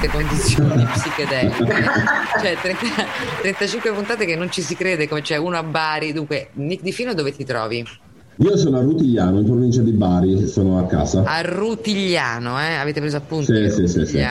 queste condizioni psichedeliche. cioè, 30 35 puntate che non ci si crede, come c'è uno a Bari. Dunque, Nick Di Fino dove ti trovi? Io sono a Rutigliano, in provincia di Bari, sono a casa. A Rutigliano, eh? Avete preso appunto? Sì, sì, sì.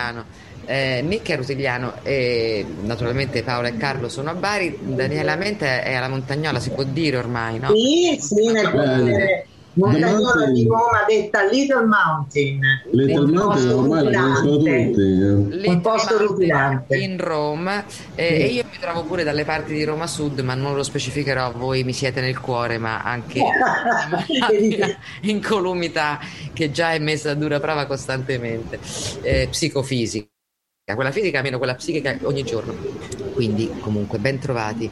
Eh, Nick è a Rutigliano e naturalmente Paola e Carlo sono a Bari, Daniela Mente è alla Montagnola, si può dire ormai, no? Sì, sì, nel quartiere Mountain. di Roma detta Little Mountain. Little Un Mountain posto ormai la conoscono tutti. eh. Un posto rutilante. in Roma eh, e io mi trovo pure dalle parti di Roma Sud ma non lo specificherò voi mi siete nel cuore ma anche in columità che già è messa a dura prova costantemente eh, psicofisica quella fisica meno quella psichica ogni giorno quindi comunque ben trovati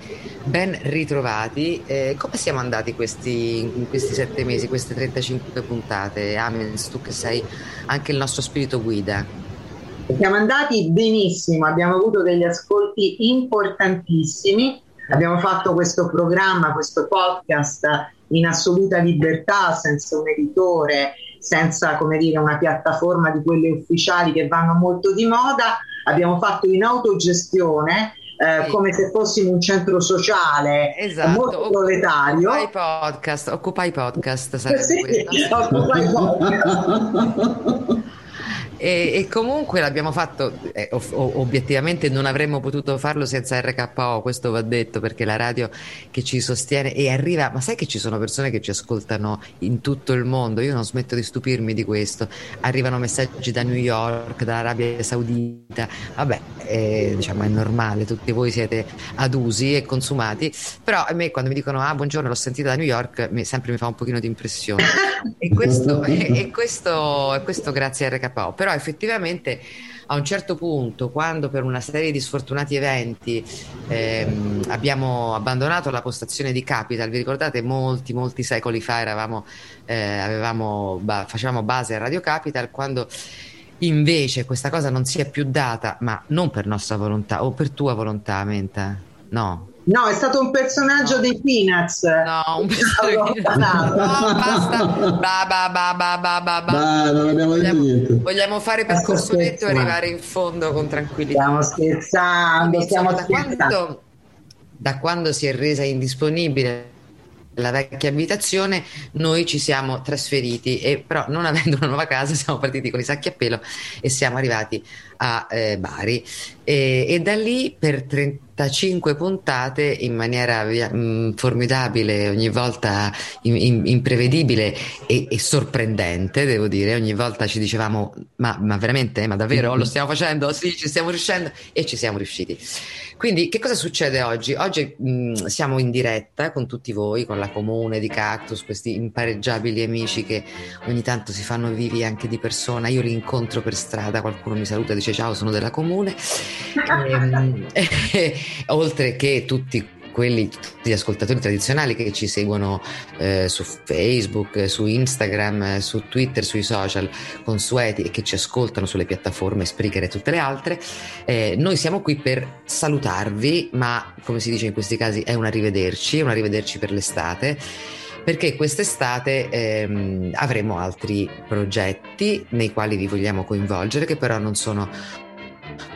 ben ritrovati. Eh, come siamo andati questi, in questi sette mesi queste 35 puntate? Amens tu che sei anche il nostro spirito guida. Siamo andati benissimo, abbiamo avuto degli ascolti importantissimi, abbiamo fatto questo programma, questo podcast in assoluta libertà, senza un editore, senza come dire una piattaforma di quelle ufficiali che vanno molto di moda, abbiamo fatto in autogestione. Eh, come se fossimo un centro sociale Esatto, molto proletario Occupy podcast, Occupy podcast sarebbe Sì, questo. Occupy podcast. E, e comunque l'abbiamo fatto, eh, o- o- obiettivamente non avremmo potuto farlo senza RKO, questo va detto perché la radio che ci sostiene e arriva, ma sai che ci sono persone che ci ascoltano in tutto il mondo, io non smetto di stupirmi di questo, arrivano messaggi da New York, dall'Arabia Saudita, vabbè, eh, diciamo è normale, tutti voi siete adusi e consumati, però a me quando mi dicono ah buongiorno l'ho sentita da New York, mi- sempre mi fa un pochino di impressione. E questo, e, e questo, questo grazie a RKO. Però effettivamente a un certo punto, quando per una serie di sfortunati eventi ehm, abbiamo abbandonato la postazione di Capital, vi ricordate molti, molti secoli fa eravamo, eh, avevamo, ba- facevamo base a Radio Capital, quando invece questa cosa non si è più data, ma non per nostra volontà o per tua volontà, Menta? No. No, è stato un personaggio dei Peanuts. No, un Allora, No, basta. Ba, ba, ba, ba, ba, ba, non abbiamo detto Vogliamo, niente. vogliamo fare percorso Sto netto e arrivare in fondo con tranquillità. Stiamo scherzando, stiamo da, scherzando. quando, da quando si è resa indisponibile la vecchia abitazione, noi ci siamo trasferiti e però non avendo una nuova casa siamo partiti con i sacchi a pelo e siamo arrivati a eh, Bari. E, e da lì per 35 puntate in maniera via- mh, formidabile, ogni volta in- in- imprevedibile e, e sorprendente, devo dire, ogni volta ci dicevamo ma, ma veramente, ma davvero? Lo stiamo facendo? Sì, ci stiamo riuscendo? E ci siamo riusciti. Quindi, che cosa succede oggi? Oggi mh, siamo in diretta con tutti voi, con la comune di Cactus, questi impareggiabili amici che ogni tanto si fanno vivi anche di persona. Io li incontro per strada, qualcuno mi saluta e dice ciao, sono della comune. Ehm, oltre che tutti quelli, gli ascoltatori tradizionali che ci seguono eh, su Facebook, su Instagram, eh, su Twitter, sui social consueti e che ci ascoltano sulle piattaforme Spreaker e tutte le altre. Eh, noi siamo qui per salutarvi, ma come si dice in questi casi è un arrivederci, è un arrivederci per l'estate. Perché quest'estate ehm, avremo altri progetti nei quali vi vogliamo coinvolgere, che però non sono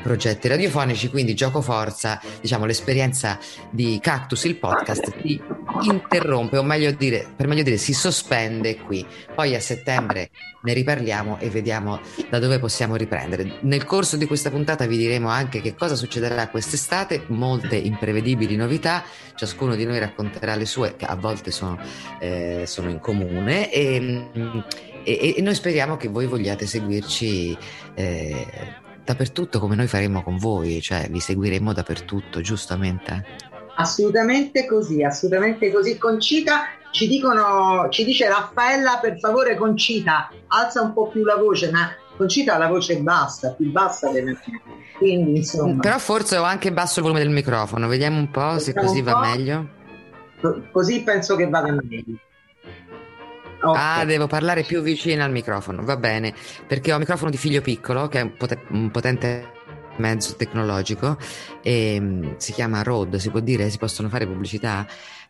progetti radiofonici, quindi gioco forza, diciamo l'esperienza di Cactus, il podcast, si interrompe, o meglio dire, per meglio dire, si sospende qui. Poi a settembre ne riparliamo e vediamo da dove possiamo riprendere. Nel corso di questa puntata vi diremo anche che cosa succederà quest'estate, molte imprevedibili novità, ciascuno di noi racconterà le sue, che a volte sono, eh, sono in comune, e, e- e noi speriamo che voi vogliate seguirci. eh, dappertutto come noi faremo con voi, cioè vi seguiremo dappertutto, giustamente. Assolutamente così, assolutamente così. Concita ci dicono, ci dice Raffaella, per favore Concita, alza un po' più la voce, ma Concita ha la voce bassa, più bassa della mia. Quindi insomma, Però forse ho anche basso il volume del microfono, vediamo un po' se così va po'. meglio. così penso che vada meglio. Ok. Ah, devo parlare più vicino al microfono, va bene, perché ho un microfono di figlio piccolo che è un, pote- un potente mezzo tecnologico e mm, si chiama Rode, si può dire, si possono fare pubblicità,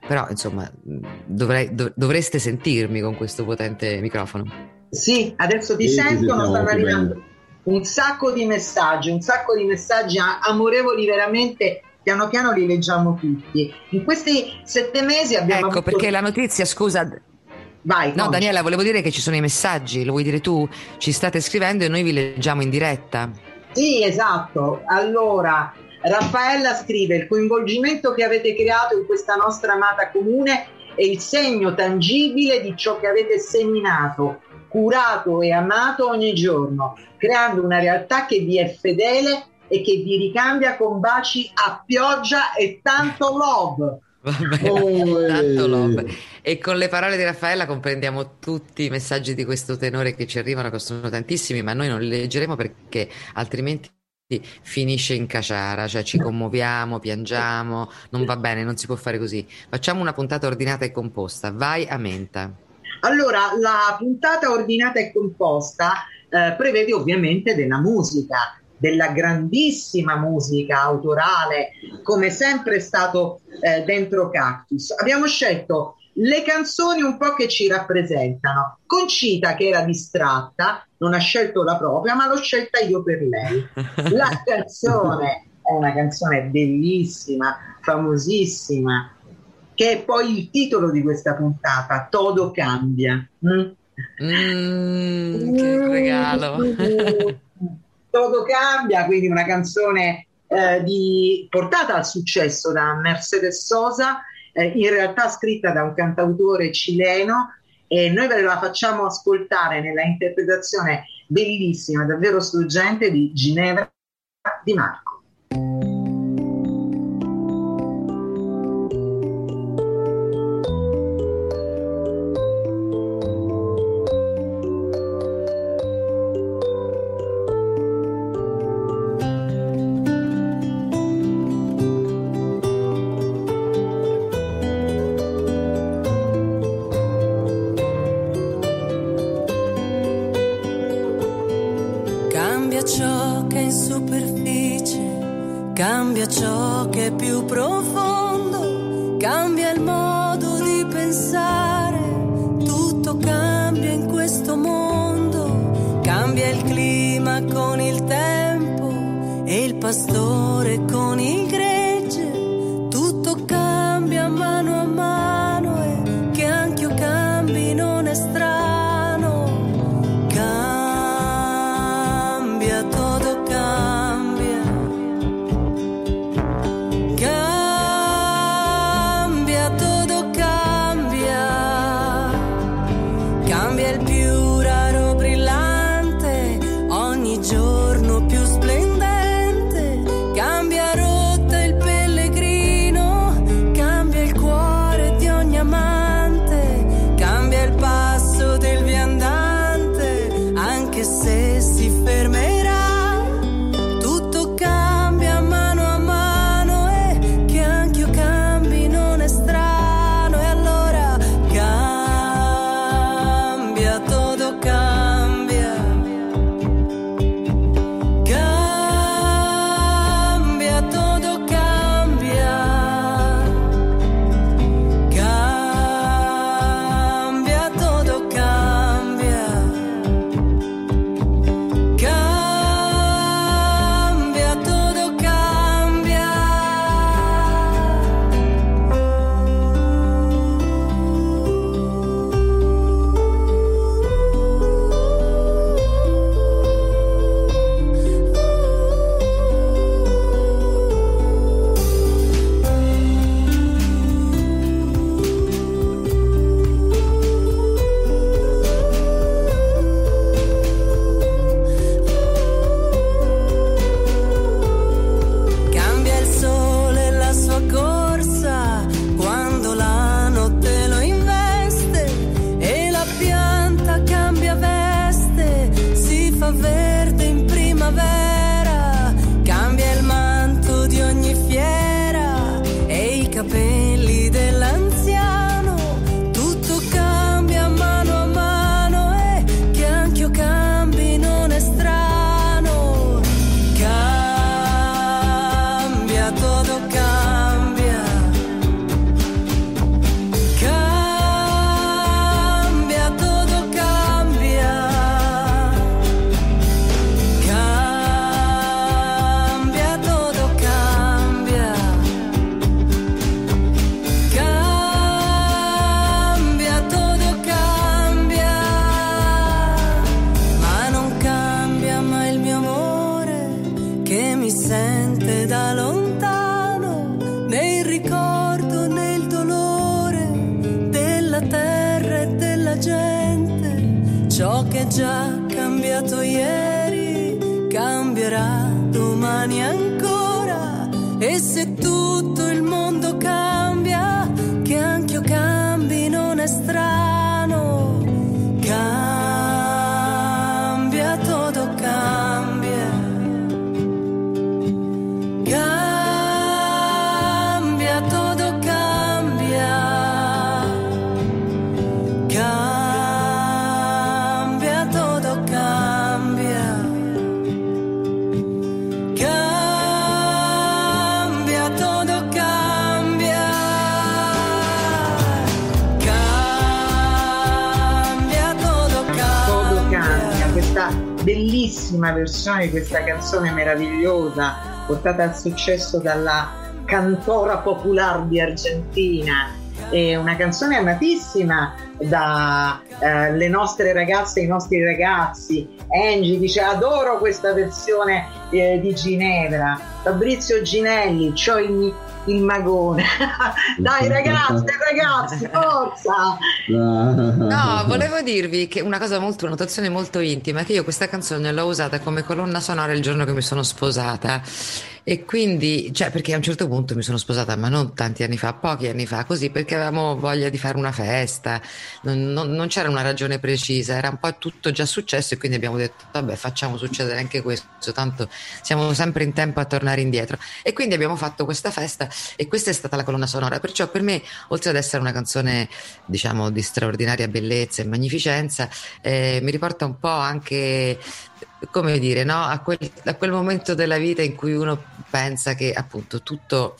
però insomma mm, dovrei- dov- dovreste sentirmi con questo potente microfono. Sì, adesso ti Sì, sentono, stanno arrivando bene. un sacco di messaggi, un sacco di messaggi amorevoli veramente, piano piano li leggiamo tutti. In questi sette mesi abbiamo Ecco, avuto... perché la notizia, scusa, Vai, no. Daniela, volevo dire che ci sono i messaggi, lo vuoi dire tu? Ci state scrivendo e noi vi leggiamo in diretta. Sì, esatto. Allora, Raffaella scrive: il coinvolgimento che avete creato in questa nostra amata comune è il segno tangibile di ciò che avete seminato, curato e amato ogni giorno, creando una realtà che vi è fedele e che vi ricambia con baci a pioggia e tanto love. Vabbè, Oh, tanto love. E con le parole di Raffaella comprendiamo tutti i messaggi di questo tenore che ci arrivano, che sono tantissimi, ma noi non li leggeremo perché altrimenti finisce in caciara, cioè ci commuoviamo, piangiamo, non va bene, non si può fare così. Facciamo una puntata ordinata e composta. Vai a menta. Allora, la puntata ordinata e composta eh, prevede ovviamente della musica, della grandissima musica autorale, come sempre è stato eh, dentro Cactus. Abbiamo scelto le canzoni un po' che ci rappresentano. Concita, che era distratta, non ha scelto la propria, ma l'ho scelta io per lei. La canzone è una canzone bellissima, famosissima, che è poi il titolo di questa puntata, Todo cambia. Mm? Mm, che regalo. Todo cambia, quindi una canzone eh, di- portata al successo da Mercedes Sosa, eh, in realtà scritta da un cantautore cileno e noi ve la facciamo ascoltare nella interpretazione bellissima, davvero struggente di Ginevra Di Marco. Già cambiato ieri cambierà domani ancora. Bellissima versione di questa canzone meravigliosa portata al successo dalla cantora popolare di Argentina. È una canzone amatissima dalle nostre ragazze e i nostri ragazzi. Angie dice adoro questa versione eh, di Ginevra. Fabrizio Ginelli, c'ho il, il magone. Dai ragazze e ragazzi, forza! No, volevo dirvi che una cosa molto, una notazione molto intima, che io questa canzone l'ho usata come colonna sonora il giorno che mi sono sposata e quindi, cioè perché a un certo punto mi sono sposata, ma non tanti anni fa, pochi anni fa, così perché avevamo voglia di fare una festa, non, non- non c'era una ragione precisa, era un po' tutto già successo e quindi abbiamo detto, vabbè, facciamo succedere anche questo, tanto siamo sempre in tempo a tornare indietro. E quindi abbiamo fatto questa festa e questa è stata la colonna sonora, perciò per me, oltre ad essere una canzone, diciamo, di straordinaria bellezza e magnificenza, eh, mi riporta un po' anche, come dire, no? a, quel, a quel momento della vita in cui uno pensa che appunto tutto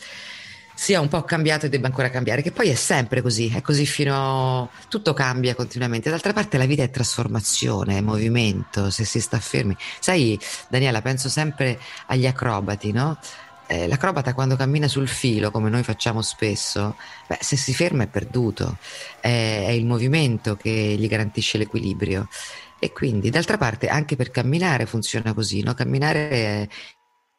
sia un po' cambiato e debba ancora cambiare, che poi è sempre così, è così fino... tutto cambia continuamente. D'altra parte la vita è trasformazione, è movimento, se si sta fermi. Sai, Daniela, penso sempre agli acrobati, no? Eh, l'acrobata quando cammina sul filo, come noi facciamo spesso, beh, se si ferma è perduto, è, è il movimento che gli garantisce l'equilibrio. E quindi, d'altra parte, anche per camminare funziona così, no? Camminare è-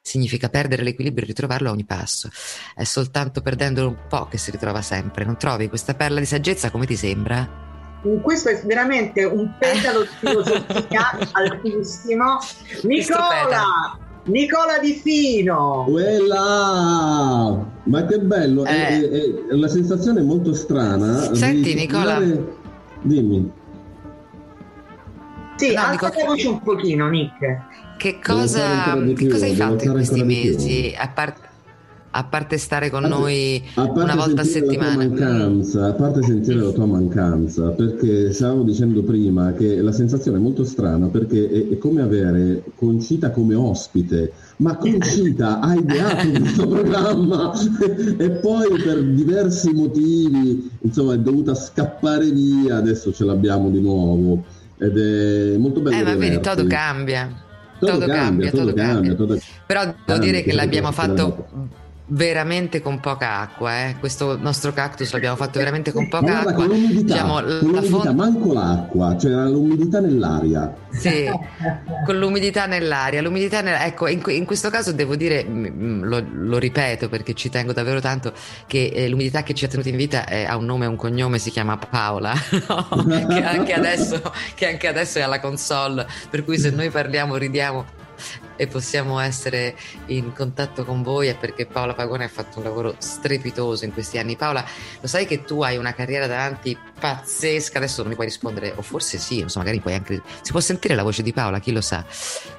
significa perdere l'equilibrio e ritrovarlo a ogni passo. È soltanto perdendolo un po' che si ritrova sempre. Non trovi questa perla di saggezza come ti sembra? Questo è veramente un petalo di filosofia altissimo. Nicola! Nicola Di Fino! Quella! Ma che bello! È, Eh. è- è una sensazione molto strana. Senti, di Nicola. Dimmi. Sì, No, dico- la voce un pochino, Nick. Che cosa, che cosa hai fatto in questi mesi? A, par- a parte stare con noi parte una volta a sentire settimana. La tua mancanza, a parte sentire la tua mancanza, perché stavamo dicendo prima che la sensazione è molto strana perché è, è come avere Concita come ospite, ma Concita ha ideato questo programma e poi per diversi motivi insomma è dovuta scappare via, adesso ce l'abbiamo di nuovo ed è molto bello. Eh, ma vedi, tutto cambia. Tutto cambia, tutto cambia. tutto- Però devo Cambia, dire che l'abbiamo cambia. fatto veramente con poca acqua. eh. Questo nostro cactus l'abbiamo fatto veramente con poca guarda, acqua. con l'umidità, Diciamo, con l'umidità, fonte manco l'acqua, c'era l'umidità nell'aria. Sì, con l'umidità nell'aria. L'umidità nel- Ecco, in, in questo caso devo dire, lo, lo ripeto perché ci tengo davvero tanto, che eh, l'umidità che ci ha tenuti in vita è- ha un nome e un cognome, si chiama Paola, no? che, anche adesso, che anche adesso è alla console, per cui se noi parliamo, ridiamo e possiamo essere in contatto con voi è perché Paola Pagone ha fatto un lavoro strepitoso in questi anni. Paola, lo sai che tu hai una carriera davanti pazzesca, adesso non mi puoi rispondere, o forse sì, insomma, magari puoi anche... Si può sentire la voce di Paola, chi lo sa?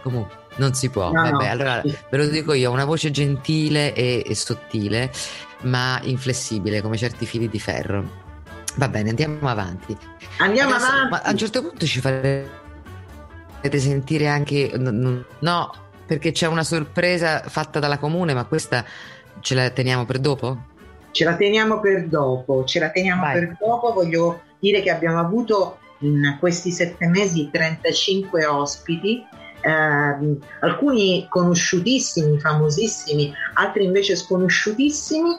Comunque, non si può. No, Vabbè, no. allora ve lo dico io, una voce gentile e, e sottile, ma inflessibile come certi fili di ferro. Va bene, andiamo avanti. Andiamo Adesso- avanti. Ma a un certo punto ci farete sentire anche... No, perché c'è una sorpresa fatta dalla comune, ma questa ce la teniamo per dopo? Ce la teniamo per dopo, ce la teniamo Vai. per dopo. Voglio dire che abbiamo avuto in questi sette mesi 35 ospiti, ehm, alcuni conosciutissimi, famosissimi, altri invece sconosciutissimi,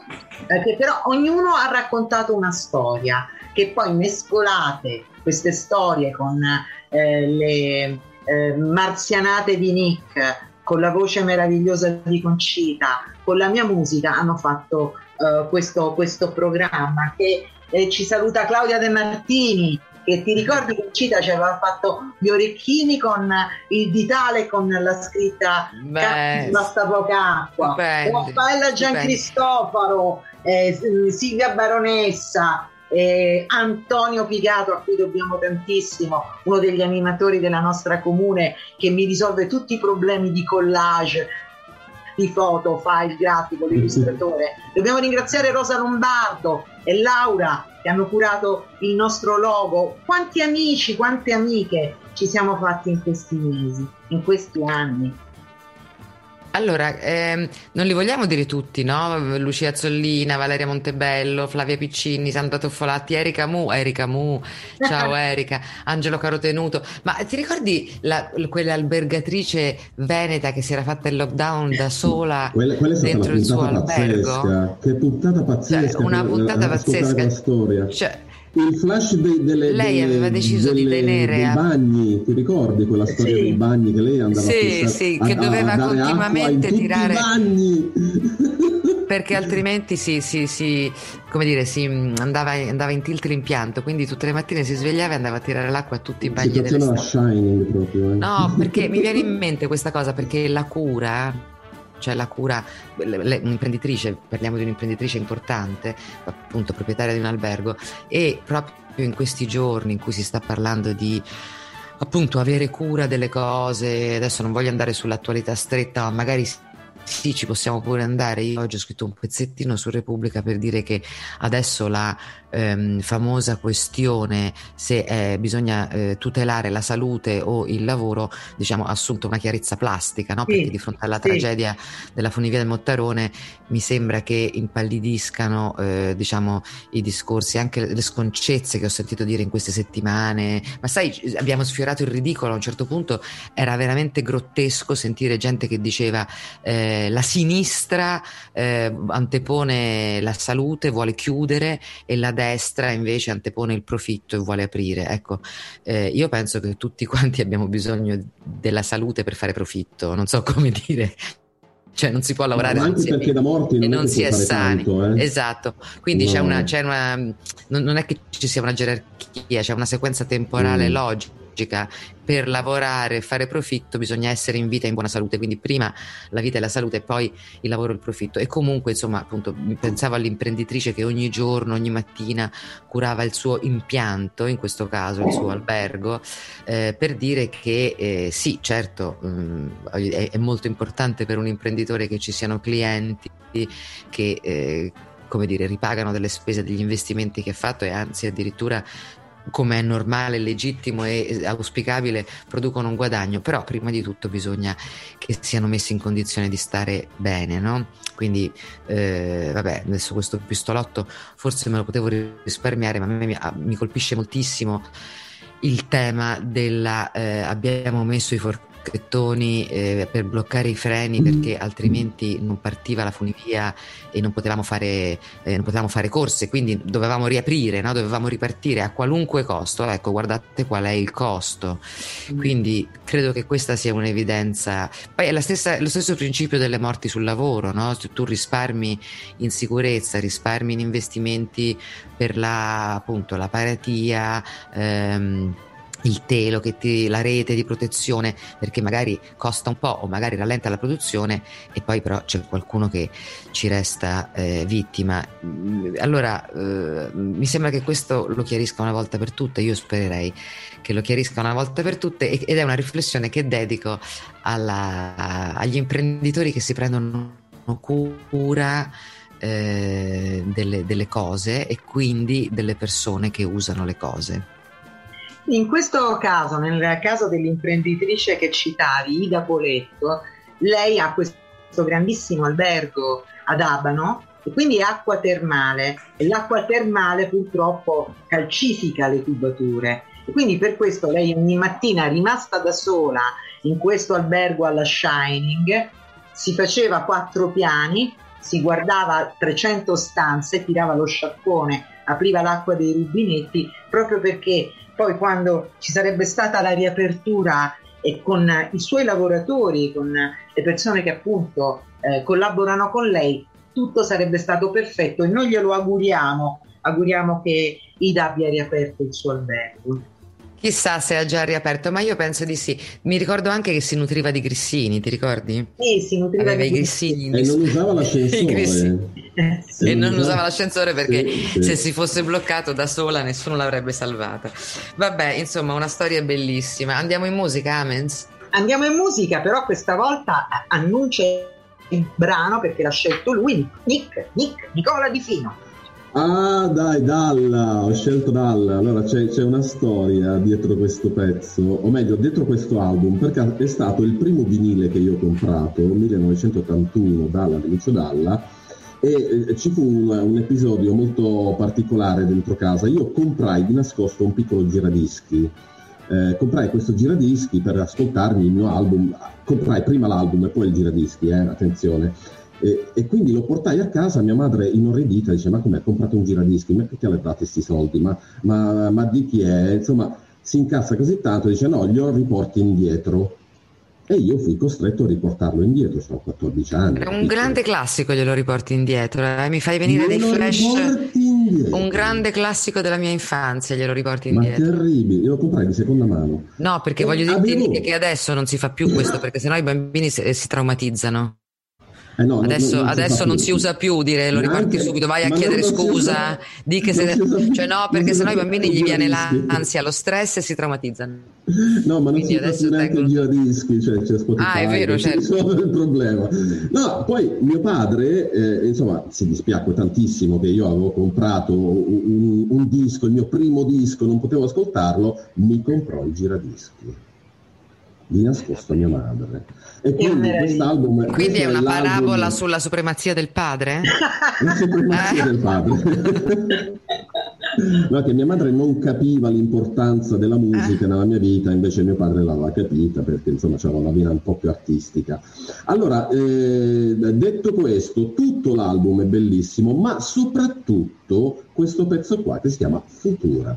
eh, che però ognuno ha raccontato una storia, che poi mescolate queste storie con eh, le eh, marzianate di Nick con la voce meravigliosa di Concita, con la mia musica hanno fatto eh, questo, questo programma che eh, ci saluta Claudia De Martini che ti ricordi che Cita ci aveva fatto gli orecchini con il ditale con la scritta basta poca acqua Raffaella Giancristofaro eh, Silvia Baronessa eh, Antonio Pigato a cui dobbiamo tantissimo uno degli animatori della nostra comune che mi risolve tutti i problemi di collage di foto, file grafico, l'illustratore. Dobbiamo ringraziare Rosa Lombardo e Laura che hanno curato il nostro logo. Quanti amici, quante amiche ci siamo fatti in questi mesi, in questi anni. Allora, ehm, non li vogliamo dire tutti, no? Lucia Zollina, Valeria Montebello, Flavia Piccini, Sandra Toffolatti, Erika Mu, Erika Mu, ciao Erika, Angelo Carotenuto. Ma ti ricordi la, quell'albergatrice veneta che si era fatta il lockdown da sola Quella, quella dentro il suo puntata albergo? pazzesca. Che puntata pazzesca. Cioè, una puntata eh, pazzesca. La storia. Cioè, Il flash dei, delle, Lei delle- aveva deciso di delle- tenere dei bagni, ti ricordi quella storia Sì. dei bagni che lei andava Sì, a fissare- sì, che a- doveva a continuamente tirare- i bagni. perché altrimenti si, si- si- come dire, si mm, andava, andava in tilt l'impianto, quindi tutte le mattine si svegliava e andava a tirare l'acqua a tutti i bagni delle. Shining proprio. eh. No, perché mi viene in mente questa cosa, perché la cura, cioè la cura, le- un'imprenditrice, parliamo di un'imprenditrice importante, appunto proprietaria di un albergo, e proprio in questi giorni in cui si sta parlando di appunto avere cura delle cose, adesso non voglio andare sull'attualità stretta, ma magari sì, ci possiamo pure andare. Io oggi ho scritto un pezzettino su Repubblica per dire che adesso la ehm, famosa questione se eh, bisogna eh, tutelare la salute o il lavoro, diciamo, ha assunto una chiarezza plastica, no? Sì, Perché di fronte alla sì. tragedia della funivia del Mottarone mi sembra che impallidiscano, eh, diciamo, i discorsi, anche le sconcezze che ho sentito dire in queste settimane. Ma sai, abbiamo sfiorato il ridicolo a un certo punto, era veramente grottesco sentire gente che diceva eh, la sinistra eh, antepone la salute, vuole chiudere e la destra invece antepone il profitto e vuole aprire. Ecco, eh, io penso che tutti quanti abbiamo bisogno della salute per fare profitto, non so come dire. Cioè non si può lavorare Ma anche perché da morti e non, non si è sani. tanto, eh. Esatto, quindi No. c'è una, c'è una non, non è che ci sia una gerarchia, c'è una sequenza temporale Mm. logica. Per lavorare e fare profitto bisogna essere in vita e in buona salute, quindi prima la vita e la salute e poi il lavoro e il profitto. E comunque, insomma, appunto, pensavo all'imprenditrice che ogni giorno, ogni mattina curava il suo impianto, in questo caso il suo albergo, eh, per dire che eh, sì, certo, mm, è, è molto importante per un imprenditore che ci siano clienti che eh, come dire, ripagano delle spese degli investimenti che ha fatto e anzi addirittura come è normale, legittimo e auspicabile producono un guadagno, però prima di tutto bisogna che siano messi in condizione di stare bene, no? Quindi eh, vabbè, adesso questo pistolotto forse me lo potevo risparmiare, ma a me mi, ah, colpisce moltissimo il tema della eh, abbiamo messo i forchettoni eh, per bloccare i freni perché altrimenti non partiva la funivia e non potevamo fare, eh, non potevamo fare corse, quindi dovevamo riaprire, no? dovevamo ripartire a qualunque costo. Ecco, guardate qual è il costo. Quindi credo che questa sia un'evidenza. Poi è la stessa- lo stesso principio delle morti sul lavoro, no? Se tu risparmi in sicurezza, risparmi in investimenti per la, appunto, la paratia, ehm, il telo, che ti- la rete di protezione, perché magari costa un po' o magari rallenta la produzione e poi però c'è qualcuno che ci resta eh, vittima. Mm, Allora, eh, mi sembra che questo lo chiarisca una volta per tutte, io spererei che lo chiarisca una volta per tutte ed è una riflessione che dedico alla- agli imprenditori che si prendono cura eh, delle, delle cose e quindi delle persone che usano le cose. In questo caso, nel caso dell'imprenditrice che citavi, Ida Poletto, lei ha questo grandissimo albergo ad Abano e quindi acqua termale. E l'acqua termale purtroppo calcifica le tubature e quindi per questo lei ogni mattina rimasta da sola in questo albergo alla Shining si faceva quattro piani, si guardava 300 stanze, tirava lo sciacquone, apriva l'acqua dei rubinetti proprio perché poi quando ci sarebbe stata la riapertura e con i suoi lavoratori, con le persone che appunto eh, collaborano con lei, tutto sarebbe stato perfetto e noi glielo auguriamo, auguriamo che Ida abbia riaperto il suo albergo. Chissà se ha già riaperto, ma io penso di sì. Mi ricordo anche che si nutriva di grissini, ti ricordi? Sì, si nutriva Aveva di i grissini in E non usava l'ascensore. grissini. Eh. E non usava l'ascensore perché Sì, sì. se si fosse bloccato da sola nessuno l'avrebbe salvata. Vabbè, insomma, una storia bellissima. Andiamo in musica, Amens? Andiamo in musica, però questa volta annuncia il brano perché l'ha scelto lui, Nick, Nick, Nicola Di Fino. Ah, dai, Dalla, ho scelto Dalla. Allora c'è, c'è una storia dietro questo pezzo, o meglio, dietro questo album, perché è stato il primo vinile che io ho comprato, 1981, Dalla, di Lucio Dalla, e eh, ci fu un, un episodio molto particolare dentro casa. Io comprai di nascosto un piccolo giradischi. Eh, comprai questo giradischi per ascoltarmi il mio album. Comprai prima l'album e poi il giradischi, eh, attenzione. E, e quindi lo portai a casa, mia madre inorridita dice ma come hai comprato un giradischi, ma perché le date questi soldi, ma, ma- ma di chi è? Insomma si incazza così tanto, dice no, glielo riporti indietro. E io fui costretto a riportarlo indietro, sono 14 anni. È un capito? grande classico, glielo riporti indietro. eh, Mi fai venire Me dei flash. Un grande classico della mia infanzia, glielo riporti Ma indietro. terribile, io lo comprai di seconda mano. No, perché Eh, voglio avevo- dirti che adesso non si fa più questo, perché sennò i bambini si, si traumatizzano. Eh no, Adesso, non si adesso fa non si usa più dire lo riporti Neanche- subito, vai a chiedere si scusa, usa- di che se... si Cioè no, perché si sennò ai usa bambini gli viene l'ansia, lo stress e si traumatizzano. No, ma non Quindi si adesso neanche tengo- i giradischi, cioè c'è Spotify. Ah, è vero, si certo. il problema. No, poi mio padre, eh, insomma, si dispiacque tantissimo che io avevo comprato un, un- un disco, il mio primo disco, non potevo ascoltarlo, mi comprò il giradischi. Di nascosto mia madre. E quindi quest'album Quindi è una parabola sulla supremazia del padre? la supremazia Eh? del padre. No, che mia madre non capiva l'importanza della musica nella mia vita, invece mio padre l'aveva capita perché insomma c'era una vena un po' più artistica. Allora, eh, detto questo, tutto l'album è bellissimo, ma soprattutto questo pezzo qua che si chiama Futura.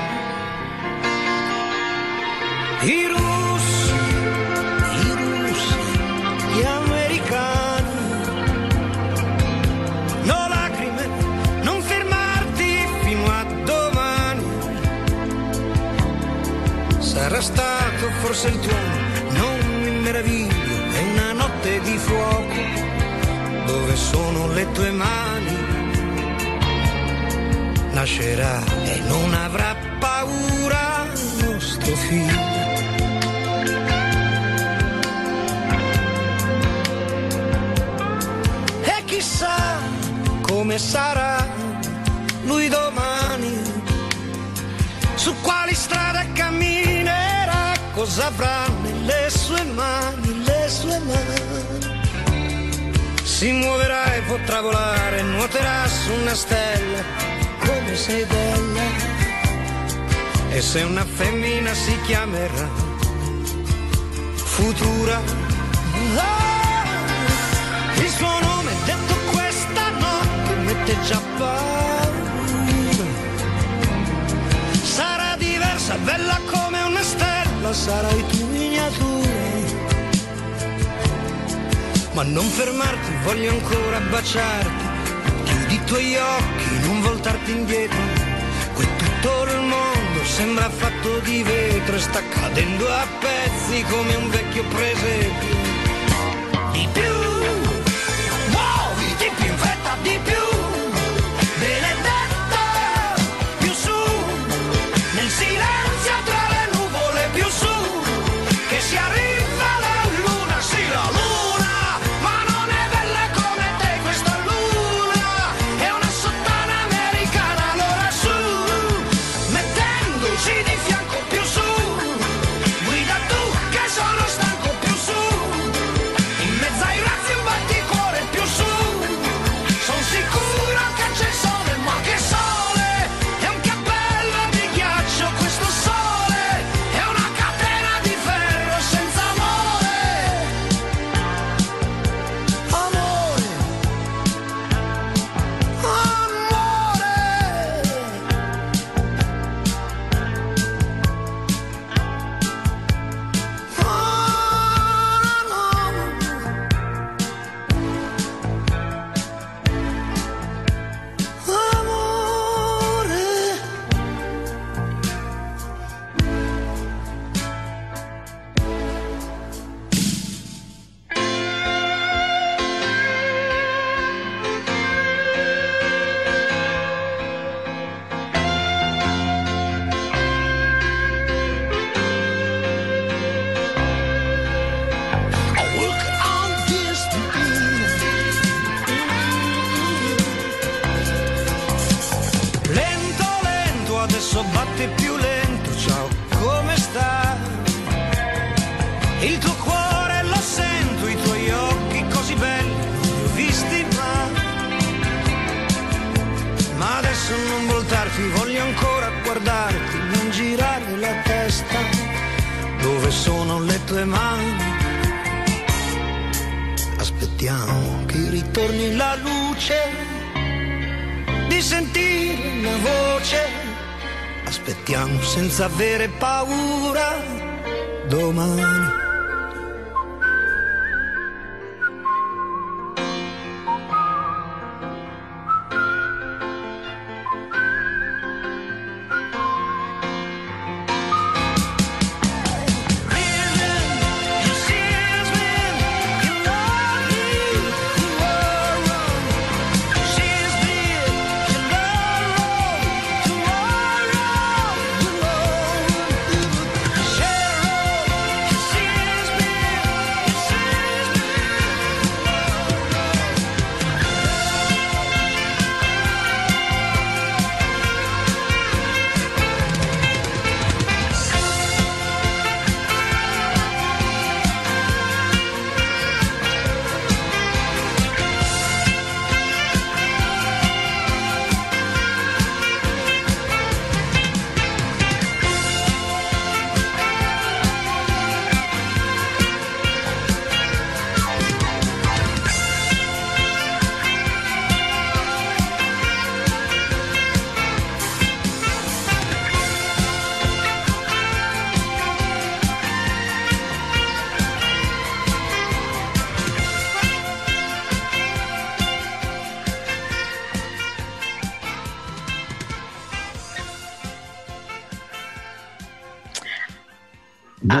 Stato forse il tuono, non mi meraviglio, è una notte di fuoco. Dove sono le tue mani? Nascerà e non avrà paura il nostro figlio. E chissà come sarà lui domani, su quali strade camminerà, cosa avrà nelle sue mani, le sue mani. Si muoverà e potrà volare, nuoterà su una stella, come sei bella. E se una femmina si chiamerà Futura. Ah, il suo nome detto questa notte mette già paura. Sarà diversa, bella come sarai tu miniatura. Ma non fermarti, voglio ancora baciarti. Chiudi i tuoi occhi, non voltarti indietro. Qui tutto il mondo sembra fatto di vetro e sta cadendo a pezzi come un vecchio presepio. Di più, muoviti più in fretta, di più.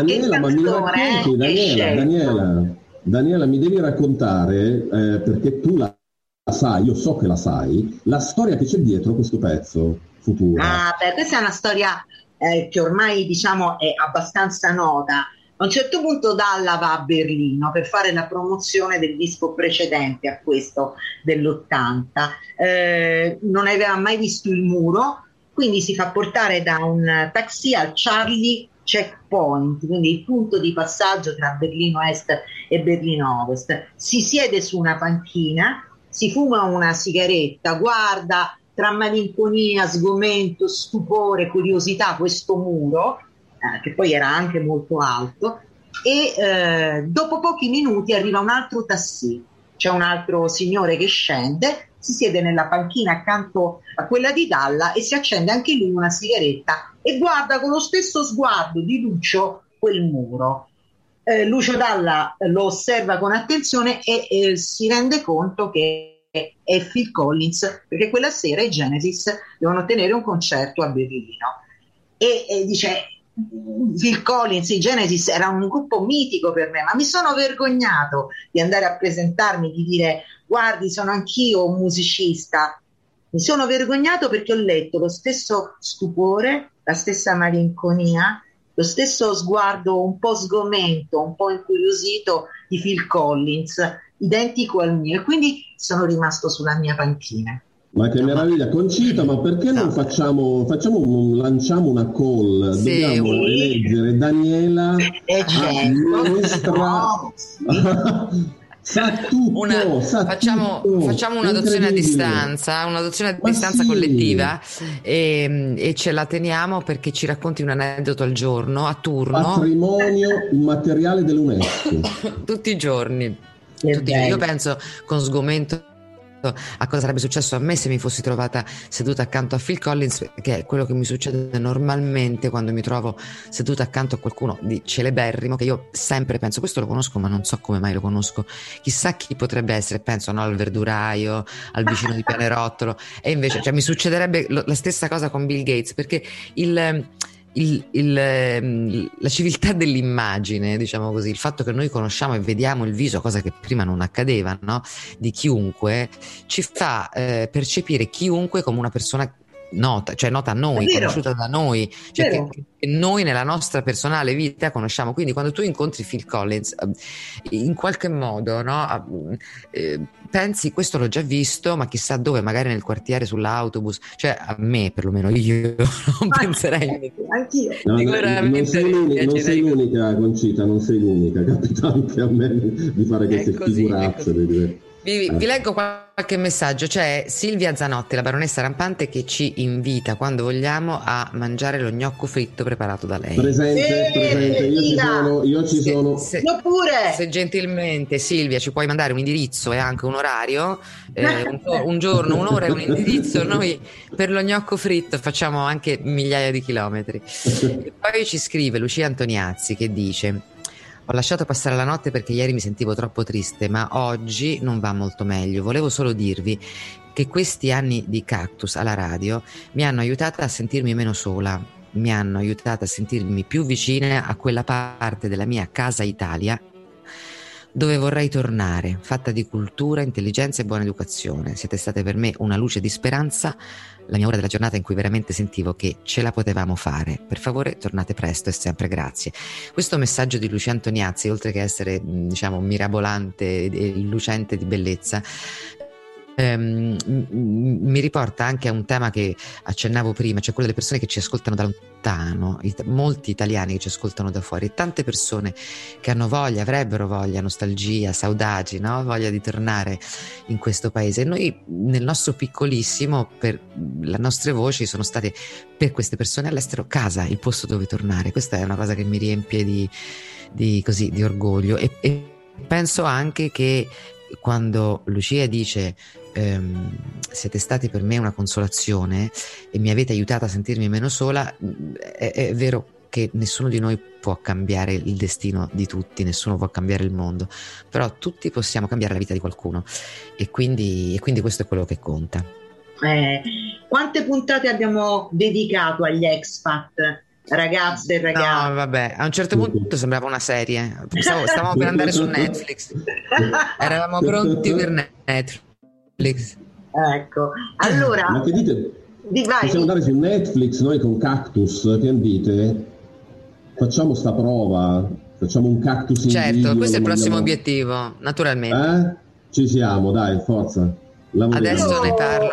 Daniela, ma mi racconti, Daniela. Daniela, Daniela, mi devi raccontare, eh, perché tu la sai, io so che la sai, la storia che c'è dietro questo pezzo futuro. Ah, beh, questa è una storia eh, che ormai diciamo è abbastanza nota. A un certo punto Dalla va a Berlino per fare la promozione del disco precedente a questo dell'80. Eh, non aveva mai visto il muro, quindi si fa portare da un taxi al Charlie Checkpoint, quindi il punto di passaggio tra Berlino Est e Berlino Ovest. Si siede su una panchina, si fuma una sigaretta, guarda tra malinconia, sgomento, stupore, curiosità questo muro, eh, che poi era anche molto alto, e eh, dopo pochi minuti arriva un altro taxi, c'è un altro signore che scende, si siede nella panchina accanto a quella di Dalla e si accende anche lui una sigaretta e guarda con lo stesso sguardo di Lucio quel muro. Eh, Lucio Dalla lo osserva con attenzione e eh, si rende conto che è Phil Collins perché quella sera i Genesis devono tenere un concerto a Berlino e, e dice Phil Collins, i Genesis era un gruppo mitico per me, ma mi sono vergognato di andare a presentarmi, di dire guardi sono anch'io un musicista. Mi sono vergognato perché ho letto lo stesso stupore, la stessa malinconia, lo stesso sguardo un po' sgomento, un po' incuriosito di Phil Collins, identico al mio, e quindi sono rimasto sulla mia panchina. Ma che meraviglia, Concita, ma perché non facciamo, facciamo un- lanciamo una call? Sì. Dobbiamo eleggere Daniela E a certo. nostra... No, sa tutto, Una- sa facciamo, tutto. facciamo un'adozione a distanza, un'adozione a Ma distanza sì. collettiva e, e ce la teniamo perché ci racconti un aneddoto al giorno, a turno, Patrimonio immateriale dell'UNESCO. tutti i giorni. Tutti i giorni. Io penso con sgomento a cosa sarebbe successo a me se mi fossi trovata seduta accanto a Phil Collins, che è quello che mi succede normalmente quando mi trovo seduta accanto a qualcuno di celeberrimo, che io sempre penso, questo lo conosco ma non so come mai lo conosco, chissà chi potrebbe essere, penso no, al verduraio, al vicino di Pianerottolo, e invece cioè, mi succederebbe lo- la stessa cosa con Bill Gates, perché il... il- il, ehm, la civiltà dell'immagine, diciamo così, il fatto che noi conosciamo e vediamo il viso, cosa che prima non accadeva, no? di chiunque, ci fa eh, percepire chiunque come una persona nota, cioè nota a noi, È vero. conosciuta da noi, cioè che, che noi nella nostra personale vita conosciamo. Quindi quando tu incontri Phil Collins, eh, in qualche modo no, eh, pensi questo l'ho già visto, ma chissà dove, magari nel quartiere, sull'autobus, cioè a me perlomeno io non Ma- penserei. Anch'io. No, non, sei l'unica, non sei l'unica, Concita, non sei l'unica, capita anche a me di fare queste così, vedi? Vi, Eh. vi leggo qualche messaggio, c'è Silvia Zanotti, la baronessa rampante, che ci invita quando vogliamo a mangiare lo gnocco fritto preparato da lei. Presente, Sì, presente, io ci sono, io ci Se- sono. se- Io pure. Se gentilmente Silvia ci puoi mandare un indirizzo e anche un orario, eh, un, un giorno, un'ora e un indirizzo, noi per lo gnocco fritto facciamo anche migliaia di chilometri. E poi ci scrive Lucia Antoniazzi che dice: Ho lasciato passare la notte perché ieri mi sentivo troppo triste, ma oggi non va molto meglio. Volevo solo dirvi che questi anni di cactus alla radio mi hanno aiutata a sentirmi meno sola, mi hanno aiutata a sentirmi più vicina a quella parte della mia casa Italia dove vorrei tornare, fatta di cultura, intelligenza e buona educazione. Siete state per me una luce di speranza, la mia ora della giornata in cui veramente sentivo che ce la potevamo fare. Per favore, tornate presto e sempre grazie. Questo messaggio di Lucia Antoniazzi, oltre che essere, diciamo, mirabolante e lucente di bellezza, ehm, mi riporta anche a un tema che accennavo prima, cioè quello delle persone che ci ascoltano da lontano, it- molti italiani che ci ascoltano da fuori, tante persone che hanno voglia, avrebbero voglia, nostalgia, saudagi, no? voglia di tornare in questo paese. E noi nel nostro piccolissimo, per le nostre voci, sono state per queste persone all'estero casa, il posto dove tornare. Questa è una cosa che mi riempie di, di, così, di orgoglio e, e penso anche che quando Lucia dice ehm, siete stati per me una consolazione e mi avete aiutato a sentirmi meno sola, è, è vero che nessuno di noi può cambiare il destino di tutti, nessuno può cambiare il mondo, però tutti possiamo cambiare la vita di qualcuno e quindi, e quindi questo è quello che conta. Eh, quante puntate abbiamo dedicato agli expat, ragazze e No, ragazzi? vabbè, a un certo punto sembrava una serie. Stavo- stavamo per andare su Netflix. Eravamo pronti per Netflix. Ecco, allora, Ma che dite? di vai. Possiamo andare su Netflix noi con Cactus, che dite? Facciamo sta prova, facciamo un cactus in Certo, video, questo è il prossimo mandiamo- obiettivo, naturalmente. Eh? Ci siamo, dai, forza. Lavoriamo. Adesso ne parlo.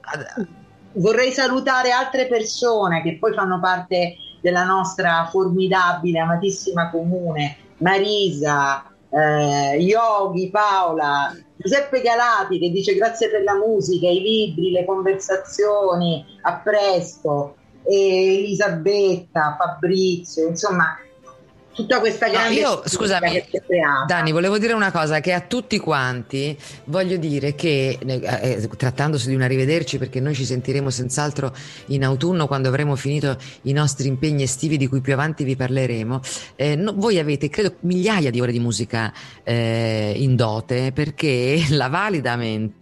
Ad- Vorrei salutare altre persone che poi fanno parte della nostra formidabile, amatissima comune, Marisa, eh, Yogi, Paola, Giuseppe Galati che dice grazie per la musica, i libri, le conversazioni, a presto, e Elisabetta, Fabrizio, insomma tutta questa No, grande io, sfida scusami. Dani, volevo dire una cosa, che a tutti quanti voglio dire che, eh, eh, trattandosi di un arrivederci, perché noi ci sentiremo senz'altro in autunno quando avremo finito i nostri impegni estivi di cui più avanti vi parleremo, eh, no- voi avete, credo, migliaia di ore di musica eh, in dote, perché la validamente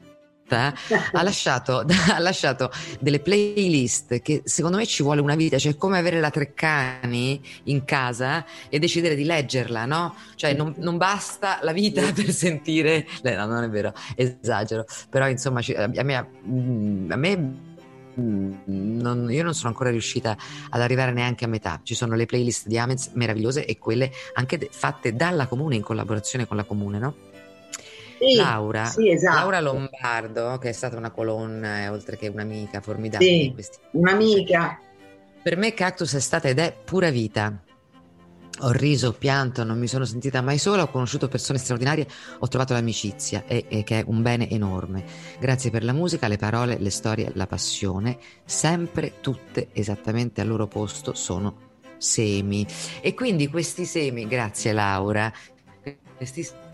ha lasciato, ha lasciato delle playlist che secondo me ci vuole una vita, cioè come avere la Treccani in casa e decidere di leggerla, no? Cioè non, non basta la vita per sentire, no, non è vero, esagero, però insomma a me, a me non- io non sono ancora riuscita ad arrivare neanche a metà. Ci sono le playlist di Amez meravigliose e quelle anche de- fatte dalla comune in collaborazione con la comune, no? Sì, Laura, sì, esatto. Laura Lombardo, che è stata una colonna e oltre che un'amica formidabile Sì, questi un'amica. Per me Cactus è stata ed è pura vita. Ho riso, pianto, non mi sono sentita mai sola, ho conosciuto persone straordinarie, ho trovato l'amicizia e, e che è un bene enorme. Grazie per la musica, le parole, le storie, la passione, sempre tutte esattamente al loro posto sono semi. E quindi questi semi, grazie Laura, questi semi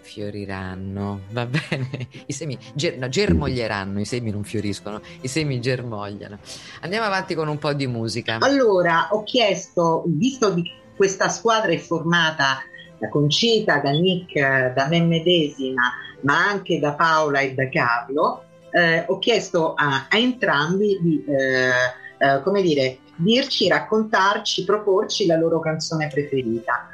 fioriranno, va bene? I semi ger- no, germoglieranno, i semi non fioriscono, i semi germogliano. Andiamo avanti con un po' di musica. Allora, ho chiesto, visto che questa squadra è formata da Concita, da Nick, eh, da me medesima, ma anche da Paola e da Carlo, eh, ho chiesto a, a entrambi di, eh, eh, come dire, dirci, raccontarci, proporci la loro canzone preferita.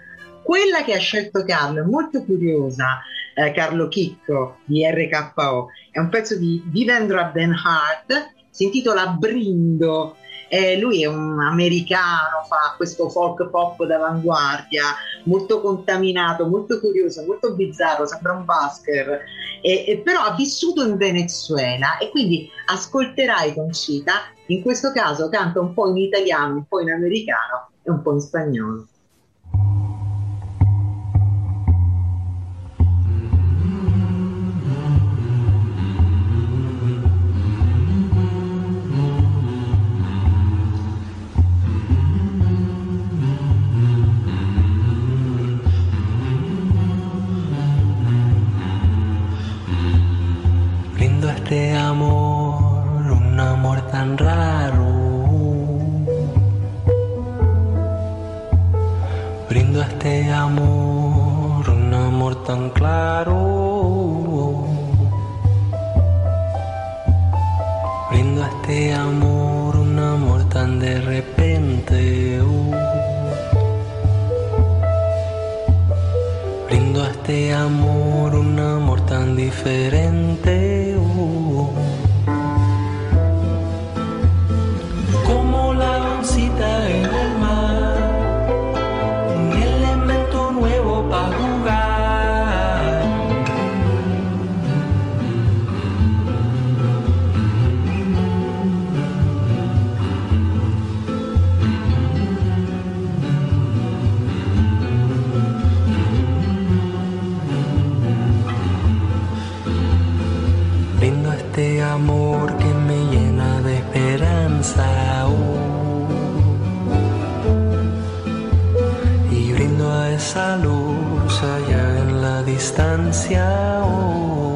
Quella che ha scelto Carlo è molto curiosa, eh, Carlo Chicco di RKO, è un pezzo di Vivendra Ben Hart si intitola Brindo. Eh, lui è un americano, fa questo folk pop d'avanguardia, molto contaminato, molto curioso, molto bizzarro, sembra un busker, e, e però ha vissuto in Venezuela e quindi ascolterai Concita, in questo caso canta un po' in italiano, un po' in americano e un po' in spagnolo. Este amor, un amor tan raro. Brindo este amor, un amor tan claro. Brindo este amor, un amor tan de repente. Brindo a este amor, un amor tan diferente. Distancia. oh.